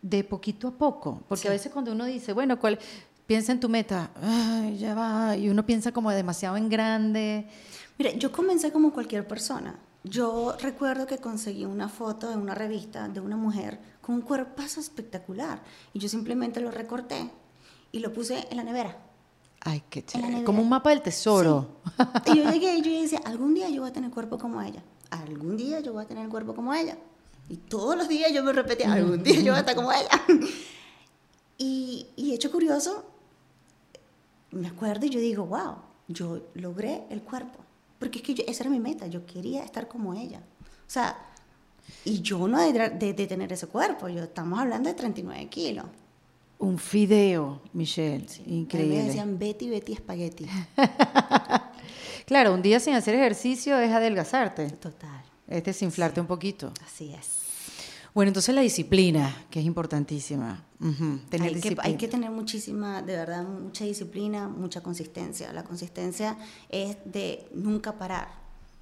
de poquito a poco, porque a veces cuando uno dice, bueno, ¿cuál? piensa en tu meta, ay, ya va, y uno piensa como demasiado en grande. Mira, yo comencé como cualquier persona. Yo recuerdo que conseguí una foto en una revista de una mujer con un cuerpazo espectacular y yo simplemente lo recorté y lo puse en la nevera. Ay, qué chévere. Como un mapa del tesoro. Sí. Y yo llegué y yo [laughs] decía, algún día yo voy a tener cuerpo como ella. Algún día yo voy a tener cuerpo como ella. Y todos los días yo me repetía, algún día yo voy a estar como ella. [laughs] Y, y hecho curioso, me acuerdo y yo digo, wow, yo logré el cuerpo. Porque es que yo- esa era mi meta, yo quería estar como ella. O sea, y yo no de, de- de tener ese cuerpo, yo estamos hablando de 39 kilos. Un fideo, Michelle. Mí Increíble. me decían Betty, Betty Espagueti. [laughs] Claro, un día sin hacer ejercicio es adelgazarte, Total, es desinflarte un poquito. así es. Bueno, entonces la disciplina, que es importantísima. Tener hay, que, disciplina. hay que tener muchísima, de verdad, mucha disciplina, mucha consistencia. La consistencia es de nunca parar,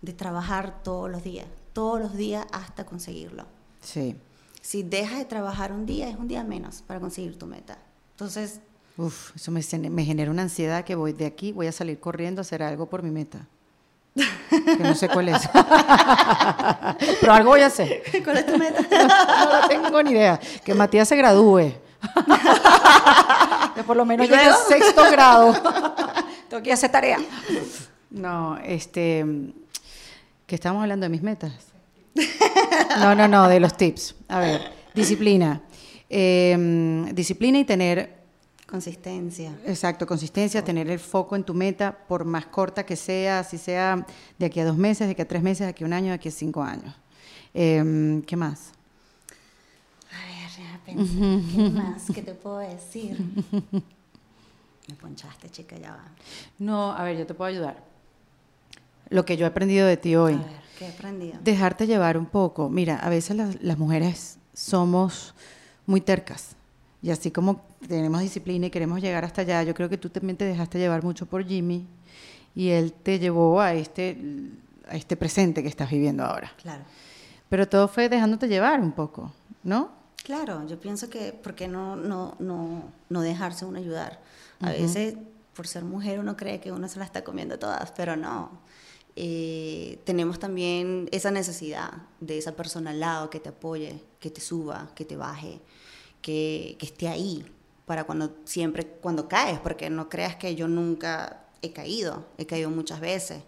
de trabajar todos los días, todos los días hasta conseguirlo. Sí. Si dejas de trabajar un día, es un día menos para conseguir tu meta. Entonces, Uf, eso me, me genera una ansiedad que voy de aquí, voy a salir corriendo a hacer algo por mi meta. [laughs] Que no sé cuál es. [laughs] Pero algo voy a hacer. ¿cuál es tu meta? [laughs] No, no tengo ni idea. Que Matías se gradúe. [laughs] que por lo menos ¿Y llegue luego? sexto grado. Tengo que hacer tarea. No, este. Que estamos hablando de mis metas. No, no, no, de los tips. A ver, disciplina. Eh, disciplina y tener Consistencia. Exacto, consistencia, tener el foco en tu meta, por más corta que sea, si sea de aquí a dos meses, de aquí a tres meses, de aquí a un año, de aquí a cinco años. Em, ¿Qué más? A ver, pensar, ¿qué más? ¿Qué te puedo decir? [laughs] Me ponchaste, chica, ya va. No, a ver, yo te puedo ayudar. Lo que yo he aprendido de ti hoy. A ver, ¿qué he aprendido? Dejarte llevar un poco. Mira, a veces las, las mujeres somos muy tercas. Y así como tenemos disciplina y queremos llegar hasta allá, yo creo que tú también te dejaste llevar mucho por Jimmy y él te llevó a este, a este presente que estás viviendo ahora. Claro. Pero todo fue dejándote llevar un poco, ¿no? Claro, yo pienso que, ¿por qué no, no, no, no dejarse uno ayudar? A veces, por ser mujer, uno cree que uno se la está comiendo todas, pero no. Eh, tenemos también esa necesidad de esa persona al lado que te apoye, que te suba, que te baje, que, que esté ahí para cuando siempre, cuando caes, porque no creas que yo nunca he caído, he caído muchas veces.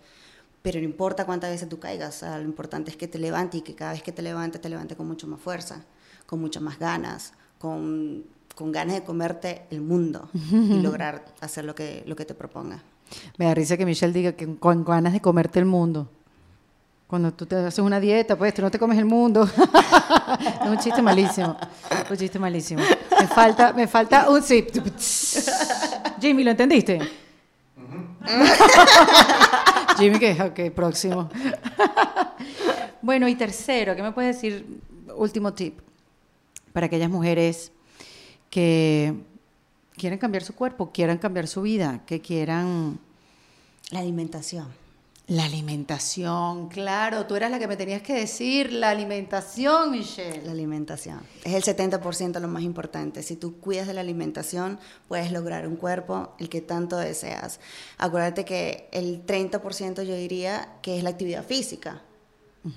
Pero no importa cuántas veces tú caigas, o sea, lo importante es que te levantes y que cada vez que te levantes, te levantes con mucho más fuerza, con muchas más ganas, con, con ganas de comerte el mundo y [laughs] lograr hacer lo que, lo que te proponga. Me da risa que Michelle diga que con ganas de comerte el mundo. Cuando tú te haces una dieta, pues tú no te comes el mundo. [laughs] es un chiste malísimo. Un chiste malísimo. Me falta, me falta un sí. Jimmy, ¿lo entendiste? Jimmy, que ok, próximo. bueno, y tercero, ¿qué me puedes decir? Último tip para aquellas mujeres que quieren cambiar su cuerpo, quieran cambiar su vida, que quieran La alimentación. La alimentación. Claro, tú eras la que me tenías que decir la alimentación, Michelle. La alimentación. Es el 70% lo más importante. Si tú cuidas de la alimentación, puedes lograr un cuerpo el que tanto deseas. Acuérdate que el 30% yo diría que es la actividad física.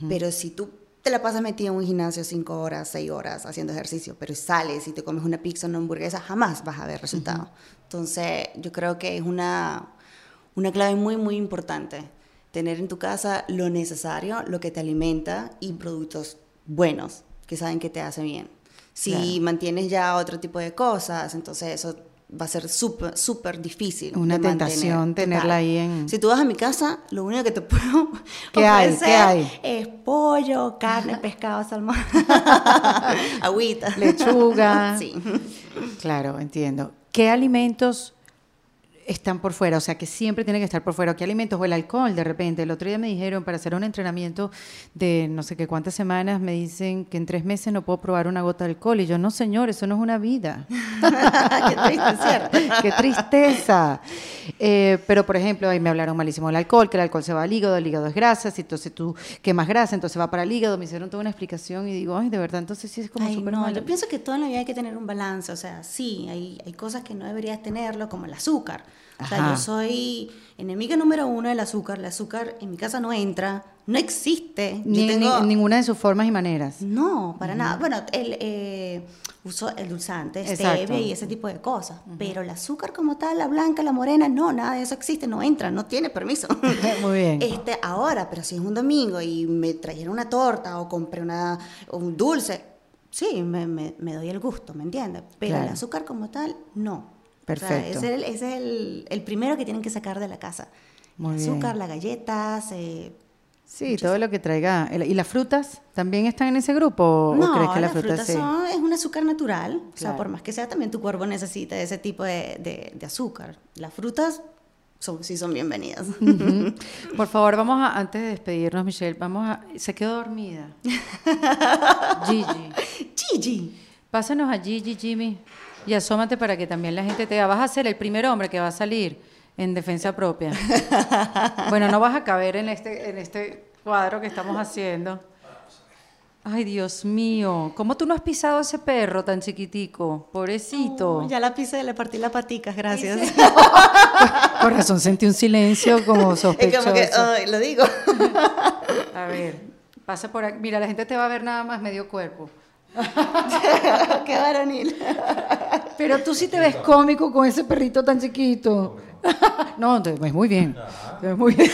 Pero si tú te la pasas metido en un gimnasio 5 horas, 6 horas haciendo ejercicio, pero sales y te comes una pizza o una hamburguesa, jamás vas a ver resultados. Entonces, yo creo que es una, una clave muy, muy importante. Tener en tu casa lo necesario, lo que te alimenta y productos buenos que saben que te hace bien. Si Claro. mantienes ya otro tipo de cosas, entonces eso va a ser súper, súper difícil. Una mantener. tentación tenerla Total. ahí en- Si tú vas a mi casa, lo único que te [laughs] puedo ¿Qué hay? ¿Qué hay? es pollo, carne, [laughs] pescado, salmón, [laughs] agüita. Lechuga. Sí. Claro, entiendo. ¿Qué alimentos están por fuera? O sea, que siempre tienen que estar por fuera. ¿Qué alimentos? O el alcohol, de repente. El otro día me dijeron, para hacer un entrenamiento de no sé qué cuántas semanas, me dicen que en tres meses no puedo probar una gota de alcohol. Y yo, no, señor, eso no es una vida. [laughs] Qué triste, ¿cierto? Qué tristeza. Eh, pero, por ejemplo, ahí me hablaron malísimo del alcohol, que el alcohol se va al hígado, el hígado es grasa, si entonces tú quemas grasa, entonces va para el hígado. Me hicieron toda una explicación y digo, ay, de verdad, entonces sí es como súper no, malo. yo pienso que todo en la vida hay que tener un balance, o sea, sí, hay, hay cosas que no deberías tenerlo, como el azúcar. O sea, yo soy enemiga número uno del azúcar, el azúcar en mi casa no entra, no existe. Yo Ni, ni- tengo- en ninguna de sus formas y maneras. No, para nada. Bueno, el, eh, uso el dulzante, stevia y ese tipo de cosas. Pero el azúcar como tal, la blanca, la morena, no, nada de eso existe, no entra, no tiene permiso. [laughs] Muy bien. Este, ahora, pero si es un domingo y me trajeron una torta o compré una, un dulce, sí, me, me- me doy el gusto, ¿me entiendes? Pero Claro. el azúcar como tal, no. O sea, Perfecto. ese es, el, ese es el- el primero que tienen que sacar de la casa. Muy el bien. azúcar, las galletas, eh, Sí, todo lo que traiga. ¿Y las frutas también están en ese grupo? ¿O No, crees que las las frutas sí? son- es un azúcar natural. O sea, Claro. por más que sea, también tu cuerpo necesita ese tipo de, de- de azúcar. Las frutas son, sí son bienvenidas. Ujú. Por favor, vamos a, antes de despedirnos, Michelle, vamos a. Se quedó dormida. [laughs] Gigi. Gigi. Pásanos a Gigi, Jimmy, y asómate para que también la gente te vea. Vas a ser el primer hombre que va a salir en defensa propia. [laughs] bueno, no vas a caber en este, en este cuadro que estamos haciendo. Ay, Dios mío, ¿cómo tú no has pisado ese perro tan chiquitico? Pobrecito. Oh, ya la pisé, le partí las paticas, gracias. [laughs] Por razón sentí un silencio como es sospechoso. como que, ay, lo digo. A ver, pasa por aquí. Mira, la gente te va a ver nada más medio cuerpo. [laughs] Qué varonil. Pero tú sí te ves cómico con ese perrito tan chiquito. [laughs] no, te ves muy bien. Te ves muy bien.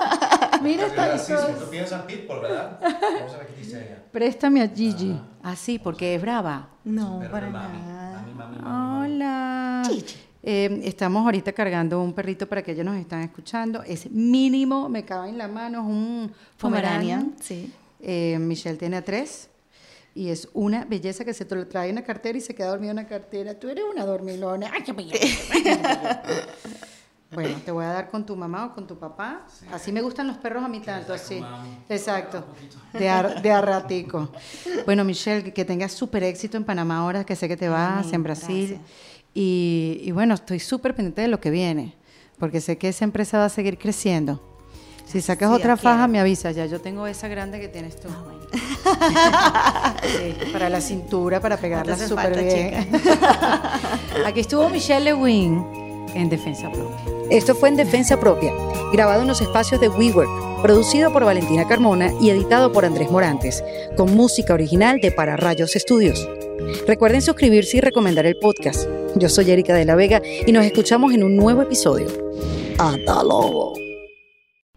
[laughs] Mira esta Racismo. Tú piensas en Pitbull, ¿verdad? Vamos a ver qué dice ella. Préstame a Gigi. Ah, sí, porque es brava. No, Pero para mami. nada. Mami, mami, mami. Hola. Gigi. Eh, estamos ahorita cargando un perrito para que ellos nos están escuchando. Es mínimo, me cabe en la mano, es un Pomerania, Pomeranian. sí. Eh, Michelle tiene a tres y es una belleza que se te lo trae en la cartera y se queda dormido en la cartera. Tú eres una dormilona. Ay. Bueno, te voy a dar con tu mamá o con tu papá. Así me gustan los perros a mí tanto, así. Exacto. De a, de a ratico. Bueno, Michelle, que, que tengas súper éxito en Panamá ahora, que sé que te vas, en Brasil. y bueno, estoy súper pendiente de lo que viene, porque sé que esa empresa va a seguir creciendo. Si sacas Sí, otra faja, me avisas. Ya yo tengo esa grande que tienes tú. Ah, [laughs] Sí, para la cintura, para pegarla súper bien. [laughs] Aquí estuvo Michelle Lewin en Defensa Propia. Esto fue en Defensa Propia, grabado en los espacios de WeWork, producido por Valentina Carmona y editado por Andrés Morantes, con música original de Para Rayos Estudios. Recuerden suscribirse y recomendar el podcast. Yo soy Erika de la Vega y nos escuchamos en un nuevo episodio. ¡Hasta luego!